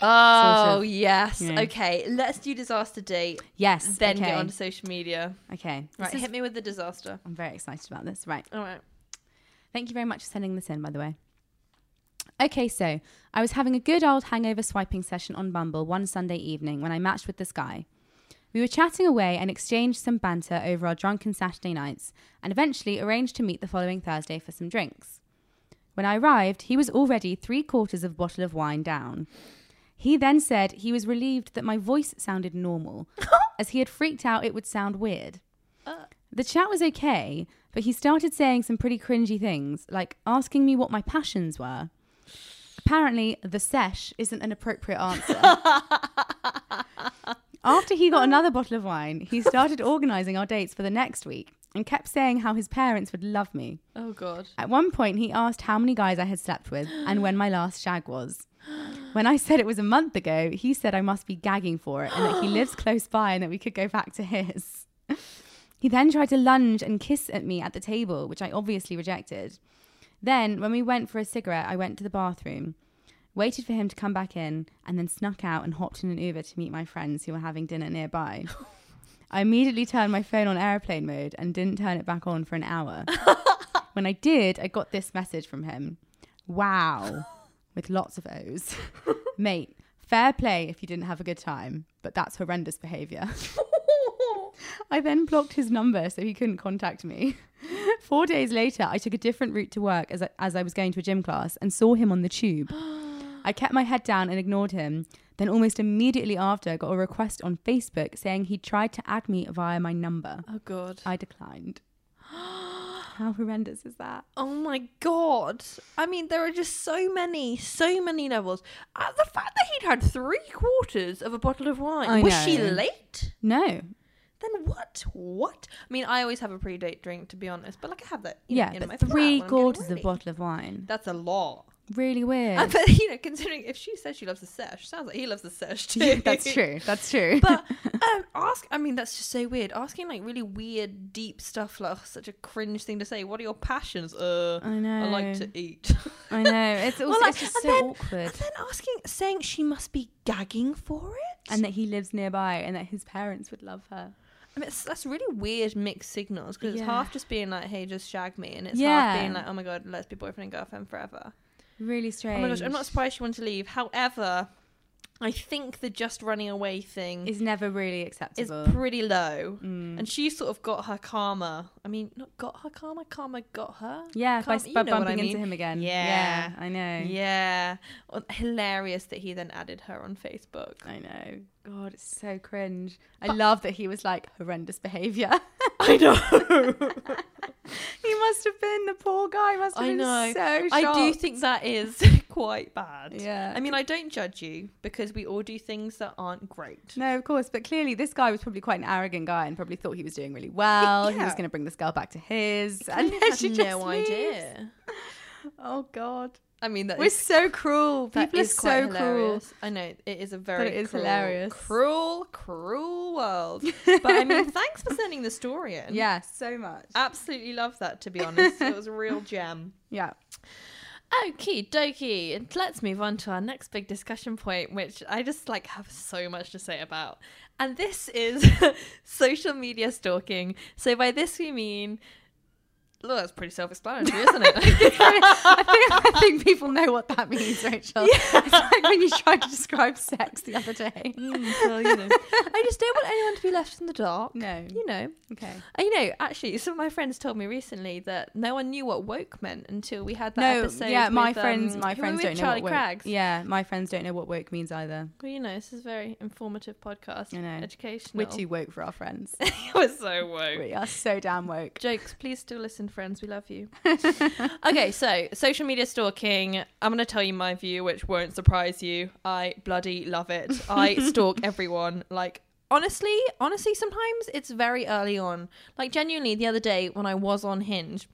[SPEAKER 2] Oh
[SPEAKER 1] Sort of.
[SPEAKER 2] yes. Okay, let's do disaster date.
[SPEAKER 1] Yes.
[SPEAKER 2] Then
[SPEAKER 1] okay.
[SPEAKER 2] get onto social media.
[SPEAKER 1] Okay.
[SPEAKER 2] Right,
[SPEAKER 1] is-
[SPEAKER 2] hit me with the disaster.
[SPEAKER 1] I'm very excited about this. Right.
[SPEAKER 2] All right.
[SPEAKER 1] Thank you very much for sending this in, by the way. Okay, so I was having a good old hangover swiping session on Bumble one Sunday evening when I matched with this guy. We were chatting away and exchanged some banter over our drunken Saturday nights and eventually arranged to meet the following Thursday for some drinks. When I arrived, he was already three quarters of a bottle of wine down. He then said he was relieved that my voice sounded normal, as he had freaked out it would sound weird. Uh. The chat was okay, but he started saying some pretty cringy things, like asking me what my passions were. Apparently, the sesh isn't an appropriate answer. After he got oh. another bottle of wine, he started organising our dates for the next week and kept saying how his parents would love me.
[SPEAKER 2] Oh god.
[SPEAKER 1] At one point, he asked how many guys I had slept with and when my last shag was. When I said it was a month ago, he said I must be gagging for it and that he lives close by and that we could go back to his. He then tried to lunge and kiss at me at the table, which I obviously rejected. Then, when we went for a cigarette, I went to the bathroom, waited for him to come back in, and then snuck out and hopped in an Uber to meet my friends who were having dinner nearby. I immediately turned my phone on airplane mode and didn't turn it back on for an hour. when I did, I got this message from him Wow, with lots of O's. Mate, fair play if you didn't have a good time, but that's horrendous behavior. I then blocked his number so he couldn't contact me. Four days later, I took a different route to work as I, as I was going to a gym class and saw him on the tube. I kept my head down and ignored him. Then, almost immediately after, I got a request on Facebook saying he tried to add me via my number.
[SPEAKER 2] Oh god.
[SPEAKER 1] I declined. How horrendous is that?
[SPEAKER 2] Oh my god. I mean, there are just so many, so many levels. Uh, the fact that he'd had three quarters of a bottle of wine.
[SPEAKER 1] I
[SPEAKER 2] was she late?
[SPEAKER 1] No.
[SPEAKER 2] Then what? What? I mean, I always have a pre-date drink, to be honest, but like I have that.
[SPEAKER 1] Yeah,
[SPEAKER 2] know, in my
[SPEAKER 1] but three
[SPEAKER 2] when I'm getting
[SPEAKER 1] quarters of
[SPEAKER 2] a
[SPEAKER 1] bottle of wine.
[SPEAKER 2] That's a lot.
[SPEAKER 1] Really weird.
[SPEAKER 2] But you know, considering if she says she loves the sesh, sounds like he loves the sesh too.
[SPEAKER 1] Yeah, that's true. That's true.
[SPEAKER 2] But um, ask, I mean, that's just so weird. Asking like really weird, deep stuff, like oh, such a cringe thing to say. What are your passions? Uh,
[SPEAKER 1] I know.
[SPEAKER 2] I like to eat.
[SPEAKER 1] I know. It's also
[SPEAKER 2] Well, like,
[SPEAKER 1] it's just so
[SPEAKER 2] then-
[SPEAKER 1] awkward.
[SPEAKER 2] And then asking, saying she must be gagging for it.
[SPEAKER 1] And that he lives nearby and that his parents would love her.
[SPEAKER 2] I mean, it's, that's really weird mixed signals because it's half just being like, "Hey, just shag me," and it's
[SPEAKER 1] Yeah.
[SPEAKER 2] half being like, "Oh my god, let's be boyfriend and girlfriend forever."
[SPEAKER 1] Really strange.
[SPEAKER 2] Oh my gosh, I'm not surprised she wanted to leave. However, I think the just running away thing
[SPEAKER 1] Is never really
[SPEAKER 2] is
[SPEAKER 1] It's
[SPEAKER 2] pretty low.
[SPEAKER 1] Mm.
[SPEAKER 2] And she sort of got her karma. I mean, not got her karma, karma got her.
[SPEAKER 1] yeah, by,
[SPEAKER 2] Karma-
[SPEAKER 1] by
[SPEAKER 2] know what I
[SPEAKER 1] bumping into him again.
[SPEAKER 2] Yeah.
[SPEAKER 1] yeah, I know.
[SPEAKER 2] Yeah. Hilarious that he then added her on Facebook.
[SPEAKER 1] I know. God, it's so cringe. I love that he was like horrendous behavior.
[SPEAKER 2] I know.
[SPEAKER 1] he must have been the poor guy. Must have
[SPEAKER 2] I
[SPEAKER 1] been
[SPEAKER 2] know.
[SPEAKER 1] so.
[SPEAKER 2] I do think that is quite bad.
[SPEAKER 1] Yeah.
[SPEAKER 2] I mean, I don't judge you because we all do things that aren't great.
[SPEAKER 1] No, of course, but clearly this guy was probably quite an arrogant guy and probably thought he was doing really well. He was going to bring this girl back to his,
[SPEAKER 2] And
[SPEAKER 1] then
[SPEAKER 2] had
[SPEAKER 1] she
[SPEAKER 2] no
[SPEAKER 1] leaves.
[SPEAKER 2] idea.
[SPEAKER 1] Oh God,
[SPEAKER 2] I mean, that
[SPEAKER 1] we're so cruel. People are so cruel.
[SPEAKER 2] I know it is a very
[SPEAKER 1] it is
[SPEAKER 2] cruel,
[SPEAKER 1] hilarious.
[SPEAKER 2] cruel, cruel world. but I mean, thanks for sending the story in.
[SPEAKER 1] Yeah, so much.
[SPEAKER 2] absolutely love that. To be honest, it was a real gem.
[SPEAKER 1] yeah.
[SPEAKER 2] Okie dokie. Let's move on to our next big discussion point, which I just like have so much to say about. And this is social media stalking. So by this we mean Look, that's pretty self-explanatory, isn't it?
[SPEAKER 1] I think, I think people know what that means, Rachel. It's like when you tried to describe sex the other day.
[SPEAKER 2] well, you know. I just don't want anyone to be left in the dark.
[SPEAKER 1] No.
[SPEAKER 2] You know.
[SPEAKER 1] Okay.
[SPEAKER 2] And, you know, actually, some of my friends told me recently that no one knew what woke meant until we had that
[SPEAKER 1] No,
[SPEAKER 2] episode.
[SPEAKER 1] yeah, my
[SPEAKER 2] with,
[SPEAKER 1] friends,
[SPEAKER 2] um,
[SPEAKER 1] my friends don't know
[SPEAKER 2] Charlie
[SPEAKER 1] what woke.
[SPEAKER 2] Craggs.
[SPEAKER 1] Yeah, my friends don't know what woke means either.
[SPEAKER 2] Well, you know, this is a very informative podcast.
[SPEAKER 1] I know.
[SPEAKER 2] Educational.
[SPEAKER 1] We're too woke for our friends.
[SPEAKER 2] We're so woke.
[SPEAKER 1] we are so damn woke.
[SPEAKER 2] Jokes, please still listen, friends. We love you. okay, so social media stalking. I'm going to tell you my view, which won't surprise you. I bloody love it. I stalk everyone. Like, honestly, honestly, sometimes it's very early on. Like, genuinely, the other day when I was on Hinge,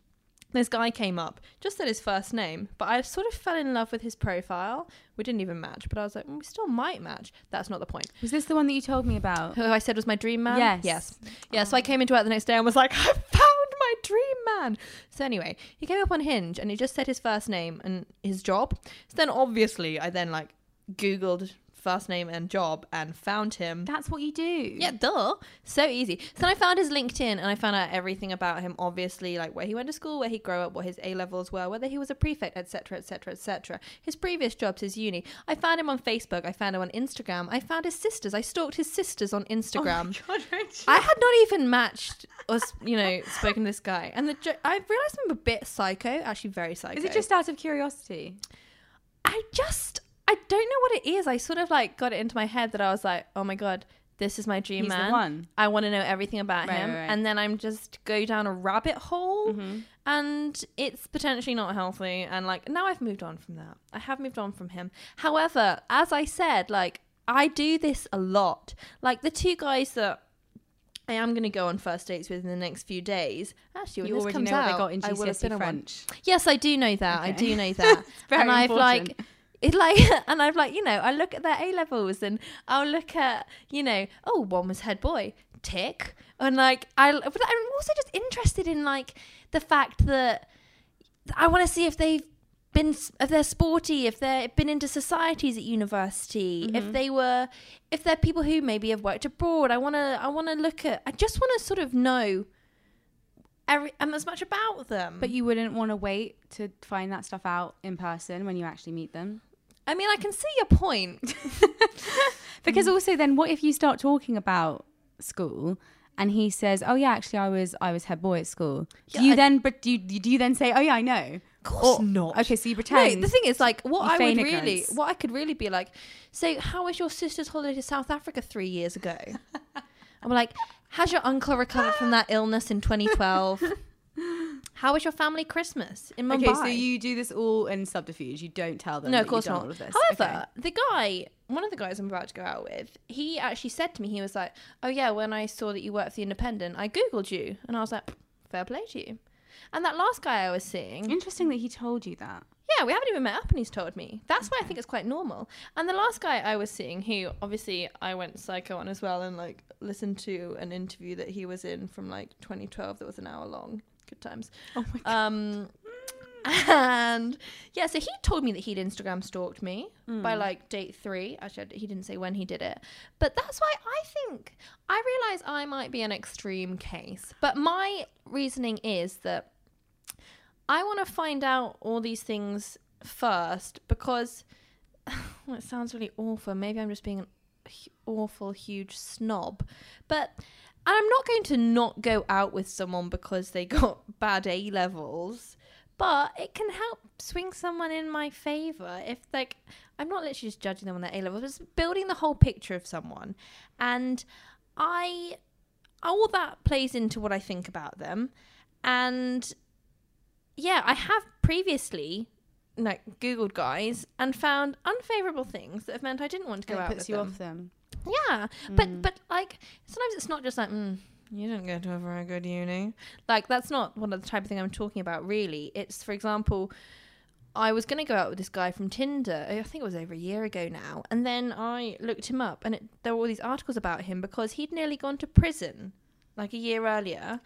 [SPEAKER 2] this guy came up, just said his first name, but I sort of fell in love with his profile. We didn't even match, but I was like, "Mm, we still might match. That's not the point.
[SPEAKER 1] Was this the one that you told me about?
[SPEAKER 2] Who I said was my dream man?
[SPEAKER 1] Yes.
[SPEAKER 2] Yes. Yeah, so I came into it the next day and was like, I found my dream man. So anyway, he came up on Hinge and he just said his first name and his job. So then obviously I then like Googled first name and job and found him.
[SPEAKER 1] That's what you do.
[SPEAKER 2] Yeah, duh. So easy. So then I found his LinkedIn and I found out everything about him, obviously, like where he went to school, where he grew up, what his A levels were, whether he was a prefect, etc., etc., etc. His previous jobs, his uni. I found him on Facebook. I found him on Instagram. I found his sisters. I stalked his sisters on Instagram. Oh I had not even matched or, you know, spoken to this guy. And the jo- I realized I'm a bit psycho, actually very psycho.
[SPEAKER 1] Is it just out of curiosity?
[SPEAKER 2] I just I don't know what it is. I sort of like got it into my head that I was like, oh my god, this is my dream
[SPEAKER 1] He's the
[SPEAKER 2] man.
[SPEAKER 1] one.
[SPEAKER 2] I want to know everything about
[SPEAKER 1] Right,
[SPEAKER 2] him,
[SPEAKER 1] right, right.
[SPEAKER 2] and then I'm just go down a rabbit hole,
[SPEAKER 1] Mm-hmm.
[SPEAKER 2] and it's potentially not healthy. And like now I've moved on from that. I have moved on from him. However, as I said, like I do this a lot. Like the two guys that. I am going to go on first dates with in the next few days. Actually, when
[SPEAKER 1] You
[SPEAKER 2] this
[SPEAKER 1] already
[SPEAKER 2] comes
[SPEAKER 1] know what
[SPEAKER 2] out,
[SPEAKER 1] they got in
[SPEAKER 2] I will have
[SPEAKER 1] GCSE
[SPEAKER 2] on one.
[SPEAKER 1] French.
[SPEAKER 2] Yes, I do know that. I
[SPEAKER 1] Okay.
[SPEAKER 2] do know that.
[SPEAKER 1] very
[SPEAKER 2] and I've
[SPEAKER 1] important.
[SPEAKER 2] Like it like and I'm like, you know, I look at their A levels and I'll look at, you know, oh, one was head boy, tick. And like I but I'm also just interested in like the fact that I want to see if they've been if they're sporty, if they've been into societies at university,
[SPEAKER 1] Mm-hmm.
[SPEAKER 2] if they were if they're people who maybe have worked abroad. I want to I want to look at I just want to sort of know every and as much about them.
[SPEAKER 1] But you wouldn't want to wait to find that stuff out in person when you actually meet them?
[SPEAKER 2] I mean, I can see your point.
[SPEAKER 1] Because also then what if you start talking about school and he says, "Oh yeah, actually I was I was her boy at school." Do you
[SPEAKER 2] I-
[SPEAKER 1] then but do you, do you then say, "Oh yeah, I know"? Of
[SPEAKER 2] course not.
[SPEAKER 1] Okay, so you pretend.
[SPEAKER 2] No, the thing is, like, what I would really, what I could really be like, so how was your sister's holiday to South Africa three years ago? I'm like, has your uncle recovered from that illness in 2012? How was your family Christmas in Mumbai?
[SPEAKER 1] Okay, so you do this all in subterfuge. You don't tell them.
[SPEAKER 2] no, of course not.
[SPEAKER 1] All of this.
[SPEAKER 2] However,
[SPEAKER 1] Okay.
[SPEAKER 2] the guy, one of the guys I'm about to go out with, he actually said to me, he was like, "Oh yeah, when I saw that you worked for the Independent, I googled you," and I was like, "Fair play to you." And that last guy I was seeing,
[SPEAKER 1] interesting that he told you that.
[SPEAKER 2] Yeah, we haven't even met up and he's told me. That's why I think it's quite normal. And the last guy I was seeing, who obviously I went psycho on as well and like listened to an interview that he was in from like 2012 that was an hour long. Good times. Oh my god. Um, and yeah, so he told me that he'd Instagram stalked me by like date three. Actually, he didn't say when he did it, but that's why I think I realize I might be an extreme case. But my reasoning is that I want to find out all these things first because well, it sounds really awful. Maybe I'm just being an awful, huge snob. But and I'm not going to not go out with someone because they got bad A levels. But it can help swing someone in my favor if, like, I'm not literally just judging them on their A levels, but building the whole picture of someone. And I, all that plays into what I think about them. And yeah, I have previously like googled guys and found unfavorable things that have meant I didn't want to go
[SPEAKER 1] It
[SPEAKER 2] out
[SPEAKER 1] puts
[SPEAKER 2] with
[SPEAKER 1] you
[SPEAKER 2] them.
[SPEAKER 1] off them.
[SPEAKER 2] Yeah, but but like sometimes it's not just like mm, you didn't go to a very good uni. Like that's not one of the type of thing I'm talking about. Really, it's for example. I was going to go out with this guy from Tinder. I think it was over a year ago now. And then I looked him up, and it, there were all these articles about him because he'd nearly gone to prison like a year earlier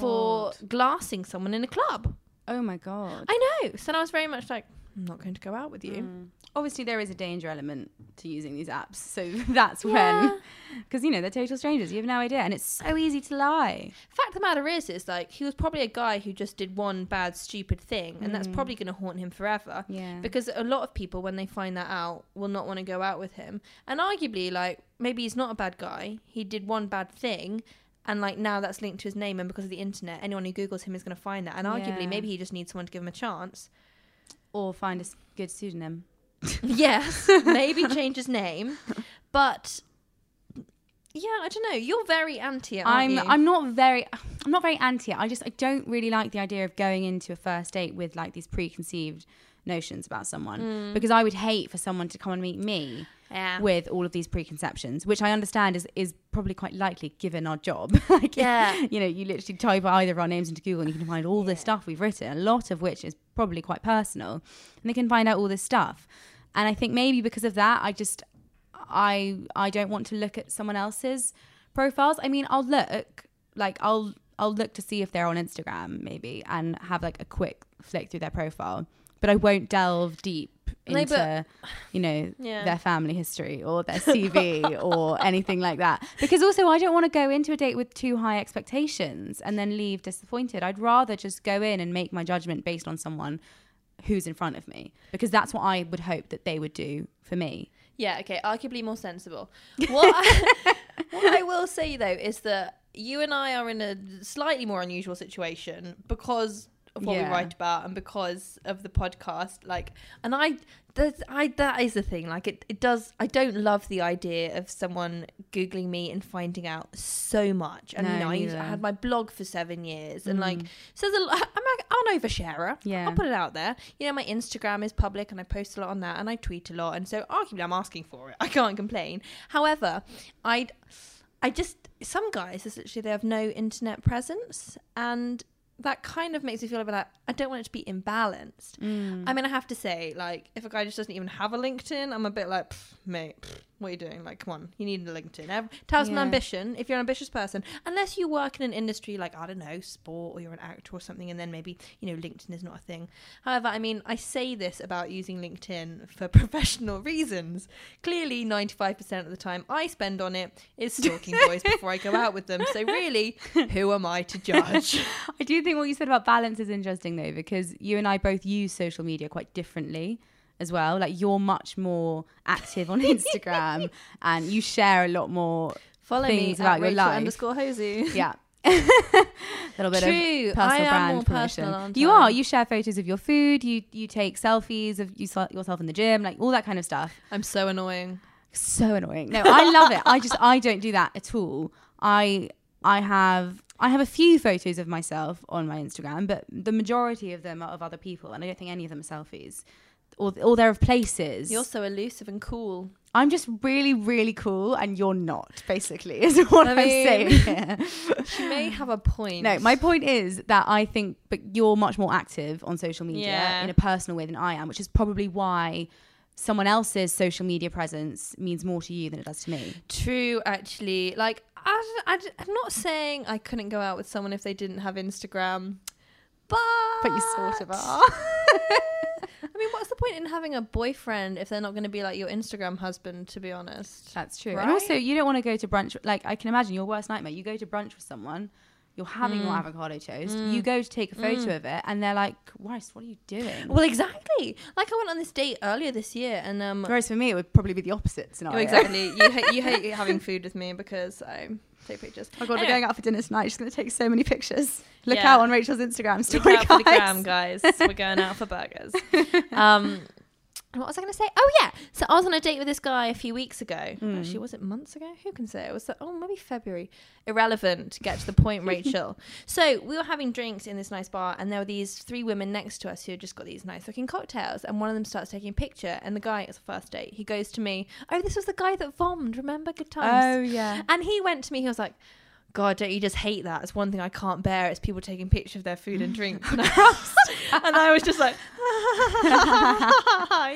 [SPEAKER 2] for glassing someone in a club.
[SPEAKER 1] Oh my god.
[SPEAKER 2] I know. So I was very much like, I'm not going to go out with you.
[SPEAKER 1] Obviously, there is a danger element to using these apps. So that's when, because you know they're total strangers. You have no idea, and it's so easy to lie.
[SPEAKER 2] Fact of the matter is, is like he was probably a guy who just did one bad, stupid thing, and that's probably going to haunt him forever.
[SPEAKER 1] Mm. Yeah.
[SPEAKER 2] Because a lot of people, when they find that out, will not want to go out with him. And arguably, like maybe he's not a bad guy. He did one bad thing. And like now that's linked to his name, and because of the internet, anyone who Googles him is going to find that. And arguably,
[SPEAKER 1] Yeah.
[SPEAKER 2] maybe he just needs someone to give him a chance.
[SPEAKER 1] Or find a good pseudonym.
[SPEAKER 2] yes, maybe change his name, but yeah, I don't know. You're very anti it,
[SPEAKER 1] I'm
[SPEAKER 2] you?
[SPEAKER 1] I'm not very I'm not very anti it. I just I don't really like the idea of going into a first date with like these preconceived notions about someone mm. because I would hate for someone to come and meet me
[SPEAKER 2] Yeah.
[SPEAKER 1] with all of these preconceptions, which I understand is is probably quite likely given our job. like,
[SPEAKER 2] Yeah.
[SPEAKER 1] you know, you literally type either of our names into Google and you can find all this stuff we've written, a lot of which is probably quite personal, and they can find out all this stuff. And I think maybe because of that, I just I I don't want to look at someone else's profiles. I mean, I'll look like I'll I'll look to see if they're on Instagram maybe and have like a quick flick through their profile, but I won't delve deep into
[SPEAKER 2] but-
[SPEAKER 1] you know
[SPEAKER 2] Yeah.
[SPEAKER 1] their family history or their CV or anything like that. Because also I don't want to go into a date with too high expectations and then leave disappointed. I'd rather just go in and make my judgment based on someone who's in front of me because that's what I would hope that they would do for me.
[SPEAKER 2] Yeah, okay, arguably more sensible. What I, what I will say though is that you and I are in a slightly more unusual situation because of what we write about and because of the podcast. Like, and I, that, I that is the thing. Like, it, it does. I don't love the idea of someone googling me and finding out so much. And you know, I, used, I had my blog for seven years, and like, mm. so there's a lot. I'm, like, I'm an oversharer.
[SPEAKER 1] Yeah.
[SPEAKER 2] I'll put it out there. You know, my Instagram is public and I post a lot on that and I tweet a lot. And so arguably I'm asking for it. I can't complain. However, I I just some guys is literally they have no internet presence and that kind of makes me feel a bit like I don't want it to be imbalanced. Mm. I mean, I have to say, like, if a guy just doesn't even have a LinkedIn, I'm a bit like, "Pff, mate, pff, what are you doing? Like, come on, you need a LinkedIn. Tell some
[SPEAKER 1] Yeah.
[SPEAKER 2] ambition if you're an ambitious person, unless you work in an industry like I don't know, sport or you're an actor or something, and then maybe you know LinkedIn is not a thing. However, I mean, I say this about using LinkedIn for professional reasons. Clearly, 95% of the time I spend on it is stalking boys before I go out with them. So really, who am I to judge?
[SPEAKER 1] I do think what you said about balance is interesting though, because you and I both use social media quite differently as well. Like you're much more active on Instagram and you share a lot more
[SPEAKER 2] Follow
[SPEAKER 1] things
[SPEAKER 2] me
[SPEAKER 1] about your
[SPEAKER 2] Rachel
[SPEAKER 1] life.
[SPEAKER 2] underscore Hosie.
[SPEAKER 1] Yeah. A little bit
[SPEAKER 2] True.
[SPEAKER 1] of personal
[SPEAKER 2] I am
[SPEAKER 1] brand
[SPEAKER 2] more
[SPEAKER 1] promotion.
[SPEAKER 2] personal,
[SPEAKER 1] you
[SPEAKER 2] I?
[SPEAKER 1] are. You share photos of your food. You you take selfies of you, yourself in the gym, like all that kind of stuff.
[SPEAKER 2] I'm so annoying.
[SPEAKER 1] so annoying. No, I love it. I just I don't do that at all. I I have I have a few photos of myself on my Instagram, but the majority of them are of other people, and I don't think any of them are selfies. Or, or they're of places.
[SPEAKER 2] You're so elusive and cool.
[SPEAKER 1] I'm just really, really cool, and you're not. Basically, is what
[SPEAKER 2] I
[SPEAKER 1] I'm saying. Here.
[SPEAKER 2] She may have a point.
[SPEAKER 1] No, my point is that I think, but you're much more active on social media
[SPEAKER 2] Yeah.
[SPEAKER 1] in a personal way than I am, which is probably why someone else's social media presence means more to you than it does to me.
[SPEAKER 2] True, actually. Like, I, I, I'm not saying I couldn't go out with someone if they didn't have Instagram, but
[SPEAKER 1] But you sort of are.
[SPEAKER 2] I mean, what's the point in having a boyfriend if they're not going to be like your Instagram husband? To be honest,
[SPEAKER 1] That's true.
[SPEAKER 2] Right?
[SPEAKER 1] And also, you don't want to go to brunch. Like, I can imagine your worst nightmare. You go to brunch with someone, you're having
[SPEAKER 2] Mm.
[SPEAKER 1] your avocado toast, you go to take a photo of it, and they're like, Weiss, what are you doing?
[SPEAKER 2] well, exactly. Like I went on this date earlier this year, and um,
[SPEAKER 1] Whereas for me, it would probably be the opposite scenario.
[SPEAKER 2] exactly. You hate you hate having food with me because I take pictures.
[SPEAKER 1] Oh god,
[SPEAKER 2] Anyway.
[SPEAKER 1] we're going out for dinner tonight. She's going to take so many pictures. Look
[SPEAKER 2] Yeah.
[SPEAKER 1] out on Rachel's Instagram
[SPEAKER 2] Look
[SPEAKER 1] story,
[SPEAKER 2] out for the
[SPEAKER 1] guys.
[SPEAKER 2] gram, guys. We're going out for burgers. Um, what was I going to say? Oh yeah, so I was on a date with this guy a few weeks ago.
[SPEAKER 1] Hmm.
[SPEAKER 2] Actually, was it months ago? Who can say? It was that? oh maybe February. Irrelevant. To get to the point, Rachel. so we were having drinks in this nice bar, and there were these three women next to us who had just got these nice looking cocktails, and one of them starts taking a picture, and the guy it's a first date. He goes to me, oh this was the guy that vommed. Remember good times?
[SPEAKER 1] Oh yeah.
[SPEAKER 2] And he went to me, he was like, God, don't you just hate that? It's one thing I can't bear. It's people taking pictures of their food and drink. And I was, and I was just like,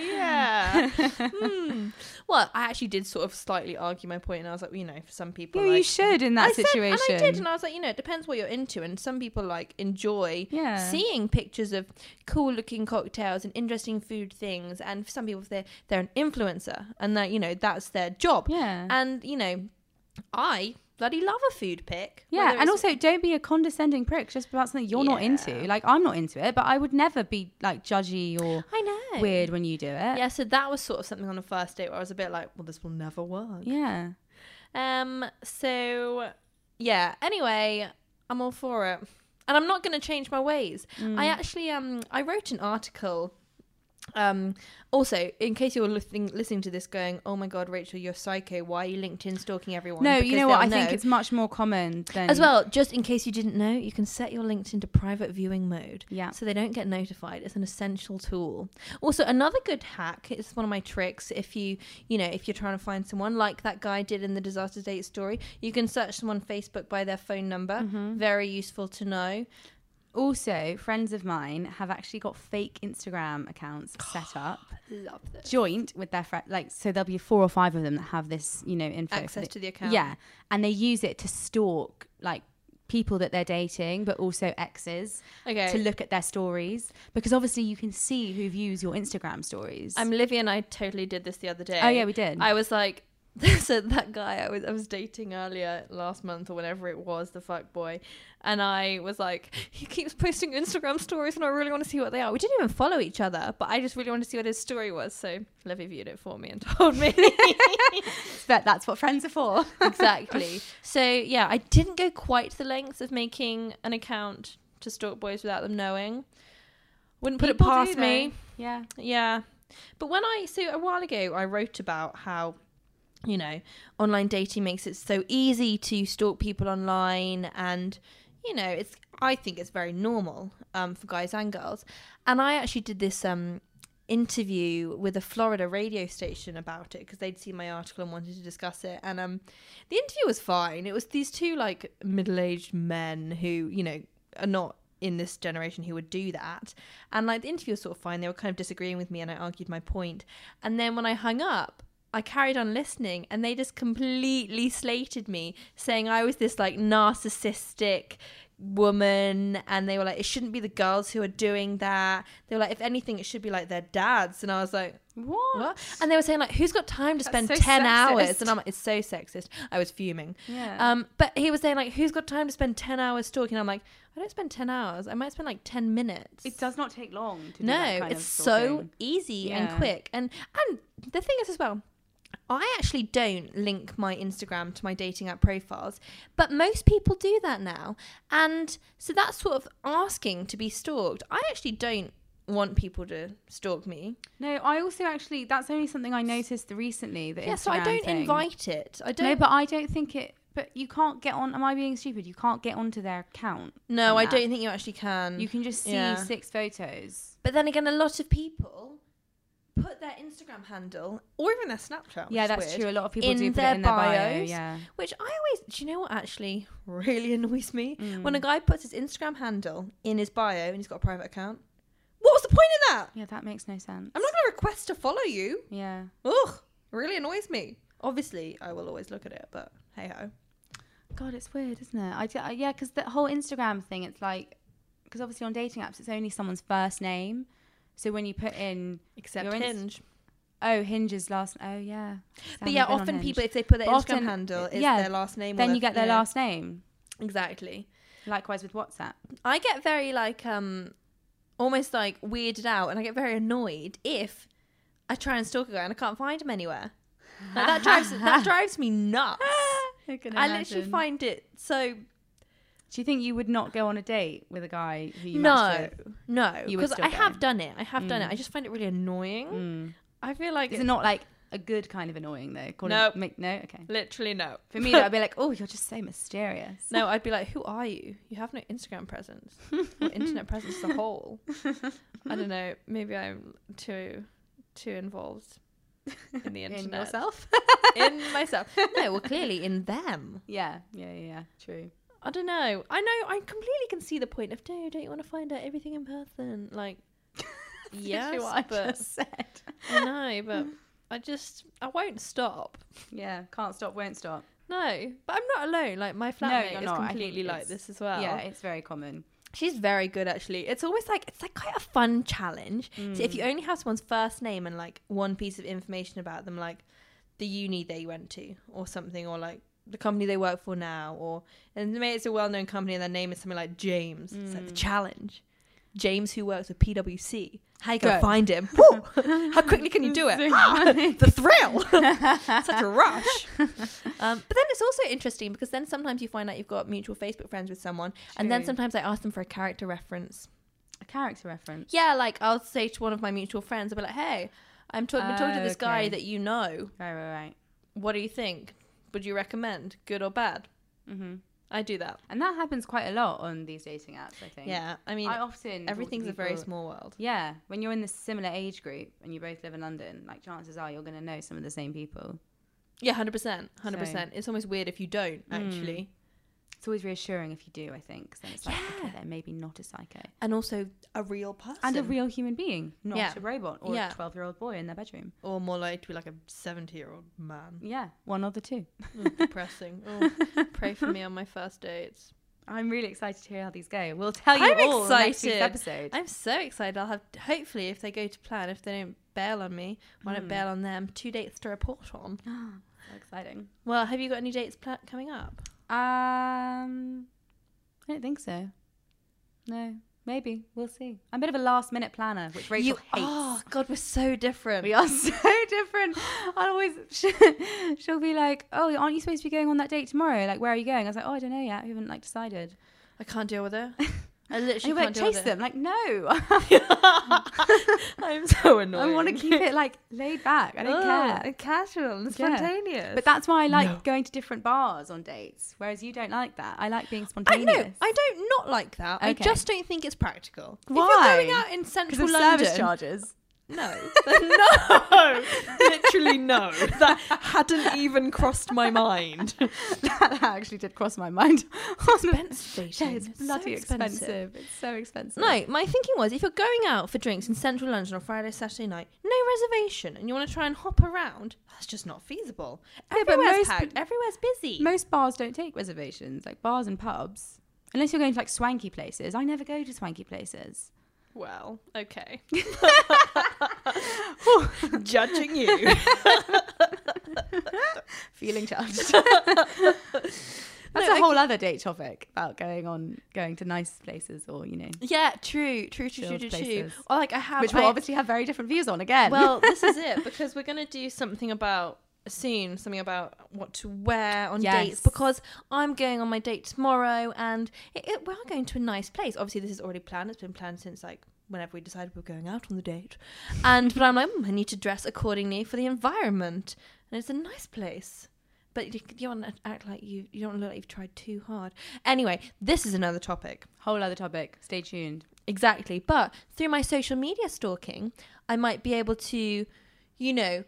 [SPEAKER 2] yeah. Hmm. Well, I actually did sort of slightly argue my point, and I was like, well, you know, for some people,
[SPEAKER 1] Yeah,
[SPEAKER 2] like,
[SPEAKER 1] you should in that
[SPEAKER 2] I said-
[SPEAKER 1] situation.
[SPEAKER 2] and I did, and I was like, you know, it depends what you're into, and some people like enjoy
[SPEAKER 1] Yeah.
[SPEAKER 2] seeing pictures of cool looking cocktails and interesting food things, and for some people they're they're an influencer, and that you know that's their job.
[SPEAKER 1] Yeah.
[SPEAKER 2] and you know, I bloody love a food pic.
[SPEAKER 1] Yeah, and also don't be a condescending prick just about something you're not into. Like I'm not into it, but I would never be like judgy or
[SPEAKER 2] I know
[SPEAKER 1] weird when you do it.
[SPEAKER 2] Yeah, so that was sort of something on the first date where I was a bit like, well, this will never work.
[SPEAKER 1] Yeah.
[SPEAKER 2] Um. So, yeah. Anyway, I'm all for it, and I'm not going to change my ways. I actually um I wrote an article. Um. Also, in case you're listening listening to this, going, "Oh my God, Rachel, you're psycho. Why are you LinkedIn stalking everyone?"
[SPEAKER 1] No, you know what? I
[SPEAKER 2] they'll
[SPEAKER 1] think it's much more common than
[SPEAKER 2] As well, just in case you didn't know, you can set your LinkedIn to private viewing mode.
[SPEAKER 1] Yeah.
[SPEAKER 2] So they don't get notified. It's an essential tool. Also, another good hack, it's one of my tricks if you, you know, if you're trying to find someone like that guy did in the disaster date story, you can search someone Facebook by their phone number.
[SPEAKER 1] Mm-hmm.
[SPEAKER 2] Very useful to know.
[SPEAKER 1] Also, friends of mine have actually got fake Instagram accounts set up,
[SPEAKER 2] Love this.
[SPEAKER 1] joint with their friend. Like, so there'll be four or five of them that have this, you know, info for
[SPEAKER 2] Access to the account.
[SPEAKER 1] Yeah, and they use it to stalk like people that they're dating, but also exes.
[SPEAKER 2] Okay.
[SPEAKER 1] To look at their stories because obviously you can see who views your Instagram stories.
[SPEAKER 2] I'm Livy and I totally did this the other day.
[SPEAKER 1] Oh, yeah, we did.
[SPEAKER 2] I was like, so that guy I was I was dating earlier last month or whenever it was, the fuck boy, and I was like, he keeps posting Instagram stories and I really want to see what they are. We didn't even follow each other, but I just really wanted to see what his story was. So Livy viewed it for me and told me
[SPEAKER 1] but that's what friends are for.
[SPEAKER 2] exactly. So yeah, I didn't go quite the length of making an account to stalk boys without them knowing. Wouldn't put
[SPEAKER 1] People
[SPEAKER 2] it
[SPEAKER 1] do,
[SPEAKER 2] past me.
[SPEAKER 1] Yeah.
[SPEAKER 2] Yeah. But when I, so a while ago, I wrote about how, you know, online dating makes it so easy to stalk people online. And, you know, it's, I think it's very normal um, for guys and girls. And I actually did this um, interview with a Florida radio station about it because they'd seen my article and wanted to discuss it. And um, the interview was fine. It was these two like middle aged men who, you know, are not in this generation who would do that. And like the interview was sort of fine. They were kind of disagreeing with me and I argued my point. And then when I hung up, I carried on listening and they just completely slated me, saying I was this like narcissistic woman and they were like it shouldn't be the girls who are doing that. They were like if anything it should be like their dads. And i was like
[SPEAKER 1] What?
[SPEAKER 2] and they were saying like who's got time to
[SPEAKER 1] That's
[SPEAKER 2] spend
[SPEAKER 1] so
[SPEAKER 2] 10 hours? And i'm like it's so sexist. I was fuming.
[SPEAKER 1] Yeah.
[SPEAKER 2] um but he was saying like who's got time to spend 10 hours talking? i'm like i don't spend 10 hours. I might spend like 10 minutes.
[SPEAKER 1] It does not take long to do
[SPEAKER 2] no
[SPEAKER 1] that kind
[SPEAKER 2] it's so easy and quick. And and the thing is as well I actually don't link my Instagram to my dating app profiles, but most people do that now. And so that's sort of asking to be stalked. I actually don't want people to stalk me.
[SPEAKER 1] No, I also actually that's only something I noticed recently. The
[SPEAKER 2] yeah, so I don't
[SPEAKER 1] thing.
[SPEAKER 2] invite it. I don't.
[SPEAKER 1] No, but I don't think it. But you can't get on. Am I being stupid? You can't get onto their account.
[SPEAKER 2] no, I
[SPEAKER 1] that.
[SPEAKER 2] don't think you actually can.
[SPEAKER 1] You can just see
[SPEAKER 2] Yeah.
[SPEAKER 1] six photos.
[SPEAKER 2] But then again, a lot of people put their Instagram handle or even their Snapchat.
[SPEAKER 1] Yeah, that's
[SPEAKER 2] weird,
[SPEAKER 1] true. A lot of people
[SPEAKER 2] in
[SPEAKER 1] do put
[SPEAKER 2] their
[SPEAKER 1] it in their bio.
[SPEAKER 2] bios,
[SPEAKER 1] Yeah.
[SPEAKER 2] Which I always, do you know what actually really annoys me?
[SPEAKER 1] Mm.
[SPEAKER 2] When a guy puts his Instagram handle in his bio and he's got a private account. What was the point of that?
[SPEAKER 1] Yeah, that makes no sense.
[SPEAKER 2] I'm not going to request to follow you.
[SPEAKER 1] Yeah.
[SPEAKER 2] Ugh, really annoys me. Obviously, I will always look at it, but hey ho.
[SPEAKER 1] God, it's weird, isn't it? I d- I- yeah, because the whole Instagram thing, it's like, because obviously on dating apps, it's only someone's first name. So when you put in
[SPEAKER 2] Except
[SPEAKER 1] Inst-
[SPEAKER 2] Hinge.
[SPEAKER 1] oh Hinge's last, oh yeah.
[SPEAKER 2] But yeah,
[SPEAKER 1] on
[SPEAKER 2] often people, if they put their
[SPEAKER 1] But
[SPEAKER 2] Instagram
[SPEAKER 1] often-
[SPEAKER 2] handle, is
[SPEAKER 1] yeah,
[SPEAKER 2] their last name.
[SPEAKER 1] then
[SPEAKER 2] their-
[SPEAKER 1] you get their
[SPEAKER 2] know.
[SPEAKER 1] last name.
[SPEAKER 2] Exactly.
[SPEAKER 1] Likewise with WhatsApp.
[SPEAKER 2] I get very like um almost like weirded out and I get very annoyed if I try and stalk a guy and I can't find him anywhere. Like, that drives that drives me nuts.
[SPEAKER 1] I
[SPEAKER 2] I literally find it so
[SPEAKER 1] Do you think you would not go on a date with a guy who you
[SPEAKER 2] no, no, because I have done it. I have done it.
[SPEAKER 1] Mm.
[SPEAKER 2] I just find it really annoying. I feel like
[SPEAKER 1] Is it not like a good kind of annoying though? Call
[SPEAKER 2] No.
[SPEAKER 1] make, no, okay.
[SPEAKER 2] literally no.
[SPEAKER 1] For me, I'd be like, oh, you're just so mysterious.
[SPEAKER 2] No, I'd be like, who are you? You have no Instagram presence or internet presence as a whole. I don't know. Maybe I'm too too involved. in the internet.
[SPEAKER 1] In yourself.
[SPEAKER 2] in myself. No, well, clearly in them.
[SPEAKER 1] yeah, yeah, yeah, yeah. True.
[SPEAKER 2] I don't know. I know. I completely can see the point of no. Don't you want to find out everything in person? Like, yes,
[SPEAKER 1] what I
[SPEAKER 2] but
[SPEAKER 1] just said.
[SPEAKER 2] I know, but I just I won't stop.
[SPEAKER 1] Yeah, can't stop, won't stop.
[SPEAKER 2] No, but I'm not alone. Like my
[SPEAKER 1] No,
[SPEAKER 2] flatmate
[SPEAKER 1] you're
[SPEAKER 2] is
[SPEAKER 1] not.
[SPEAKER 2] Completely like this as well.
[SPEAKER 1] Yeah, it's very common.
[SPEAKER 2] She's very good actually. It's always like it's like quite a fun challenge. So if mm. you only have someone's first name and like one piece of information about them, like the uni they went to or something, or like the company they work for now, or and maybe it's a well-known company and their name is something like James. It's like the challenge. James who works with PwC. How you gonna
[SPEAKER 1] Go.
[SPEAKER 2] find him? How quickly can you do it? The thrill, such a rush. Um, but then it's also interesting because then sometimes you find out you've got mutual Facebook friends with someone, and then sometimes I ask them for a character reference.
[SPEAKER 1] A character reference.
[SPEAKER 2] Yeah, like I'll say to one of my mutual friends, I'll be like, "Hey, I'm talking, been talking to this guy that you know.
[SPEAKER 1] Right, right, right.
[SPEAKER 2] What do you think? Would you recommend? Good or bad?"
[SPEAKER 1] hmm
[SPEAKER 2] I do that.
[SPEAKER 1] And that happens quite a lot on these dating apps, I think.
[SPEAKER 2] Yeah, I mean,
[SPEAKER 1] I often.
[SPEAKER 2] everything's a very small world.
[SPEAKER 1] Yeah, when you're in the similar age group and you both live in London, like chances are you're going to know some of the same people.
[SPEAKER 2] Yeah, hundred percent, hundred percent. It's almost weird if you don't actually.
[SPEAKER 1] It's always reassuring if you do, I think, 'cause then it's like,
[SPEAKER 2] Yeah.
[SPEAKER 1] okay, they're maybe not a psycho.
[SPEAKER 2] And also a real person,
[SPEAKER 1] And a real human being, not
[SPEAKER 2] Yeah.
[SPEAKER 1] a robot or
[SPEAKER 2] Yeah.
[SPEAKER 1] a 12 year old boy in their bedroom.
[SPEAKER 2] or more likely to be like a seventy-year-old man.
[SPEAKER 1] Yeah, one of the two.
[SPEAKER 2] Oh, depressing. Oh, pray for me on my first dates.
[SPEAKER 1] I'm really excited to hear how these go. We'll tell you
[SPEAKER 2] I'm
[SPEAKER 1] all in next week's episode.
[SPEAKER 2] I'm so excited. I'll have hopefully if they go to plan, if they don't bail on me, I don't bail on them. Two dates to report on.
[SPEAKER 1] so exciting.
[SPEAKER 2] Well, have you got any dates pla- coming up?
[SPEAKER 1] Um, I don't think so. No, maybe we'll see. I'm a bit of a last minute planner, which Rachel hates.
[SPEAKER 2] Oh God, we're so different.
[SPEAKER 1] We are so different. I always she'll be like, "Oh, aren't you supposed to be going on that date tomorrow? Like, where are you going?" I was like, "Oh, I don't know yet. I haven't like decided."
[SPEAKER 2] I can't deal with it. I literally
[SPEAKER 1] you like
[SPEAKER 2] can't deal
[SPEAKER 1] chase
[SPEAKER 2] with
[SPEAKER 1] them? Like, no.
[SPEAKER 2] I'm so annoyed.
[SPEAKER 1] I want to keep it like laid back. I don't care.
[SPEAKER 2] Casual and
[SPEAKER 1] Yeah.
[SPEAKER 2] spontaneous.
[SPEAKER 1] But that's why I like going to different bars on dates, whereas you don't like that. I like being spontaneous.
[SPEAKER 2] I
[SPEAKER 1] spontaneous.
[SPEAKER 2] know. I don't not like that. I just don't think it's practical. If
[SPEAKER 1] Why?
[SPEAKER 2] you're going out in
[SPEAKER 1] because
[SPEAKER 2] central London,
[SPEAKER 1] service charges.
[SPEAKER 2] No, no, literally no. That hadn't even crossed my mind.
[SPEAKER 1] that actually did cross my mind.
[SPEAKER 2] Expensive
[SPEAKER 1] Yeah, it's
[SPEAKER 2] dating. It's so
[SPEAKER 1] bloody
[SPEAKER 2] expensive.
[SPEAKER 1] expensive. It's so expensive.
[SPEAKER 2] No, my thinking was if you're going out for drinks in central London on Friday, Saturday night, no reservation, and you want to try and hop around, that's just not feasible.
[SPEAKER 1] Yeah,
[SPEAKER 2] Everywhere's
[SPEAKER 1] most
[SPEAKER 2] packed. Everywhere's busy.
[SPEAKER 1] Most bars don't take reservations, like bars and pubs. Unless you're going to like swanky places. I never go to swanky places.
[SPEAKER 2] Well, okay. Judging you.
[SPEAKER 1] Feeling judged. That's
[SPEAKER 2] No,
[SPEAKER 1] a whole other date topic about going on, going to nice places or, you know,
[SPEAKER 2] Yeah, true, true, true, true, true, true. Or like I have,
[SPEAKER 1] which we'll obviously have very different views on again.
[SPEAKER 2] Well, this is it because we're gonna do something about soon, something about what to wear on
[SPEAKER 1] Yes.
[SPEAKER 2] dates because I'm going on my date tomorrow and it, it, we are going to a nice place. Obviously, this is already planned. It's been planned since like whenever we decided we were going out on the date, and but I'm like, "Hmm, I need to dress accordingly for the environment, and it's a nice place. But you, you don't want to act like you you don't look like you've tried too hard. Anyway, this is another topic.
[SPEAKER 1] whole other topic. Stay tuned.
[SPEAKER 2] Exactly. But through my social media stalking, I might be able to, you know,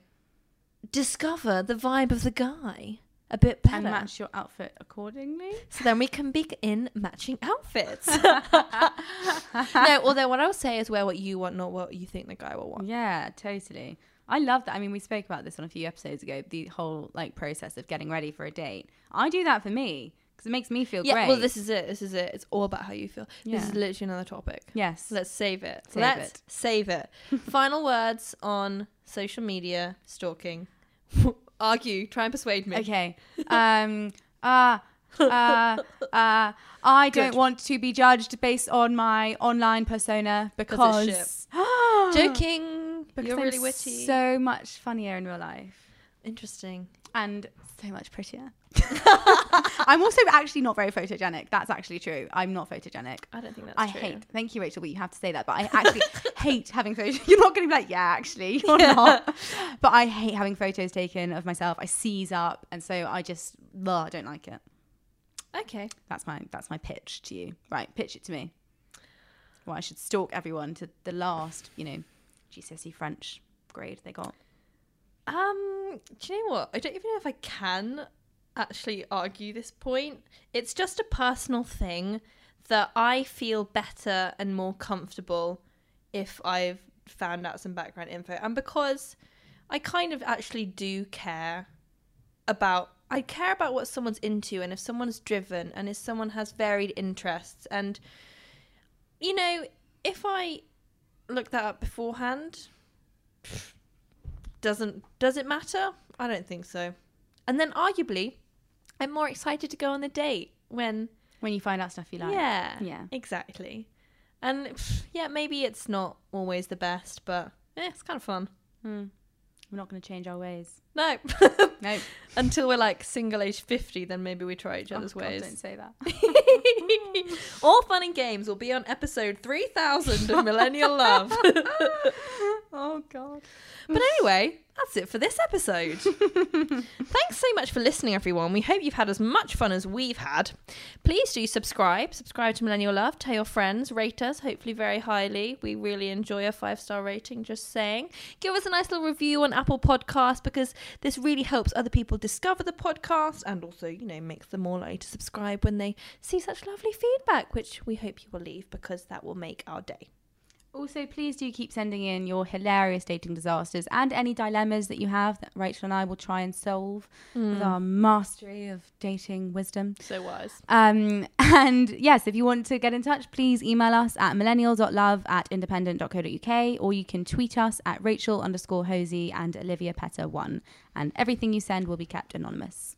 [SPEAKER 2] discover the vibe of the guy a bit better.
[SPEAKER 1] And match your outfit accordingly.
[SPEAKER 2] So then we can be in matching outfits. no, although what I'll say is wear what you want, not what you think the guy will want.
[SPEAKER 1] Yeah, totally. I love that. I mean, we spoke about this on a few episodes ago. The whole like process of getting ready for a date. I do that for me because it makes me feel
[SPEAKER 2] Yeah,
[SPEAKER 1] great.
[SPEAKER 2] well, this is it. This is it. It's all about how you feel. This is literally another topic.
[SPEAKER 1] yes.
[SPEAKER 2] Let's save it.
[SPEAKER 1] Save
[SPEAKER 2] Let's
[SPEAKER 1] it.
[SPEAKER 2] save it. Final words on social media stalking. Argue. Try and persuade me.
[SPEAKER 1] Okay. Um. Uh. Uh. Uh. I don't want to be judged based on my online persona
[SPEAKER 2] Because
[SPEAKER 1] because
[SPEAKER 2] Joking.
[SPEAKER 1] because
[SPEAKER 2] You're
[SPEAKER 1] I'm
[SPEAKER 2] really witty.
[SPEAKER 1] So much funnier in real life
[SPEAKER 2] Interesting.
[SPEAKER 1] and so much prettier. I'm also actually not very photogenic. That's actually true. I'm not photogenic.
[SPEAKER 2] I don't think that's
[SPEAKER 1] I
[SPEAKER 2] true.
[SPEAKER 1] hate. Thank you, Rachel. But you have to say that. But I actually hate having photos. You're not going to be like, yeah, actually, you're not. But I hate having photos taken of myself. I seize up, and so I just, ugh, I don't like it.
[SPEAKER 2] Okay.
[SPEAKER 1] That's my that's my pitch to you. Right, pitch it to me. Well, I should stalk everyone to the last, you know, GCSE French grade they got.
[SPEAKER 2] Um, do you know what? I don't even know if I can actually argue this point. It's just a personal thing that I feel better and more comfortable if I've found out some background info. And because I kind of actually do care about I care about what someone's into and if someone's driven and if someone has varied interests and you know, if I look that up beforehand, doesn't does it matter? I don't think so. And then arguably, I'm more excited to go on the date when
[SPEAKER 1] When you find out stuff you like.
[SPEAKER 2] yeah,
[SPEAKER 1] Yeah.
[SPEAKER 2] exactly. And pff, yeah, maybe it's not always the best, but eh, it's kind of fun.
[SPEAKER 1] We're not going to change our ways.
[SPEAKER 2] No,
[SPEAKER 1] No.
[SPEAKER 2] until we're like single age fifty, then maybe we try each other's
[SPEAKER 1] Oh, God,
[SPEAKER 2] ways.
[SPEAKER 1] don't say that.
[SPEAKER 2] All fun and games will be on episode three thousand of Millennial Love.
[SPEAKER 1] oh, God.
[SPEAKER 2] But anyway, that's it for this episode. Thanks so much for listening, everyone. We hope you've had as much fun as we've had. Please do subscribe. Subscribe to Millennial Love. Tell your friends. Rate us, hopefully very highly. We really enjoy a five star rating, just saying. Give us a nice little review on Apple Podcasts because this really helps other people discover the podcast and also, you know, makes them more likely to subscribe when they see such lovely feedback, which we hope you will leave because that will make our day.
[SPEAKER 1] Also, please do keep sending in your hilarious dating disasters and any dilemmas that you have that Rachel and I will try and solve with our mastery of dating wisdom.
[SPEAKER 2] So wise.
[SPEAKER 1] Um, and yes, if you want to get in touch, please email us at millennial.love at independent.co.uk or you can tweet us at Rachel underscore Hosie and Olivia Petter one. And everything you send will be kept anonymous.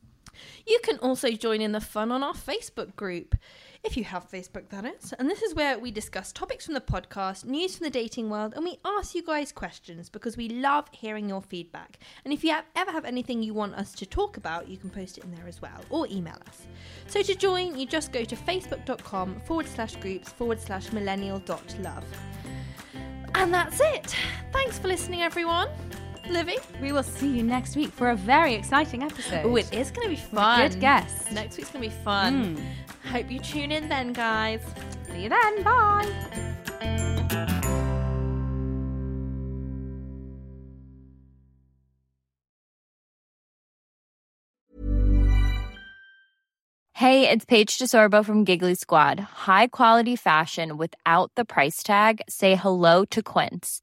[SPEAKER 2] You can also join in the fun on our Facebook group, if you have Facebook, that is. And this is where we discuss topics from the podcast, news from the dating world, and we ask you guys questions because we love hearing your feedback. And if you have, ever have anything you want us to talk about, you can post it in there as well or email us. So to join, you just go to facebook.com forward slash groups forward slash millennial dot love. And that's it. Thanks for listening, everyone. Livy?
[SPEAKER 1] We will see you next week for a very exciting episode.
[SPEAKER 2] Oh, it is going to be fun.
[SPEAKER 1] Good guess.
[SPEAKER 2] Next week's going to be fun. Hope you tune in then, guys.
[SPEAKER 1] See you then. Bye.
[SPEAKER 3] Hey, it's Paige DeSorbo from Giggly Squad. High quality fashion without the price tag. Say hello to Quince.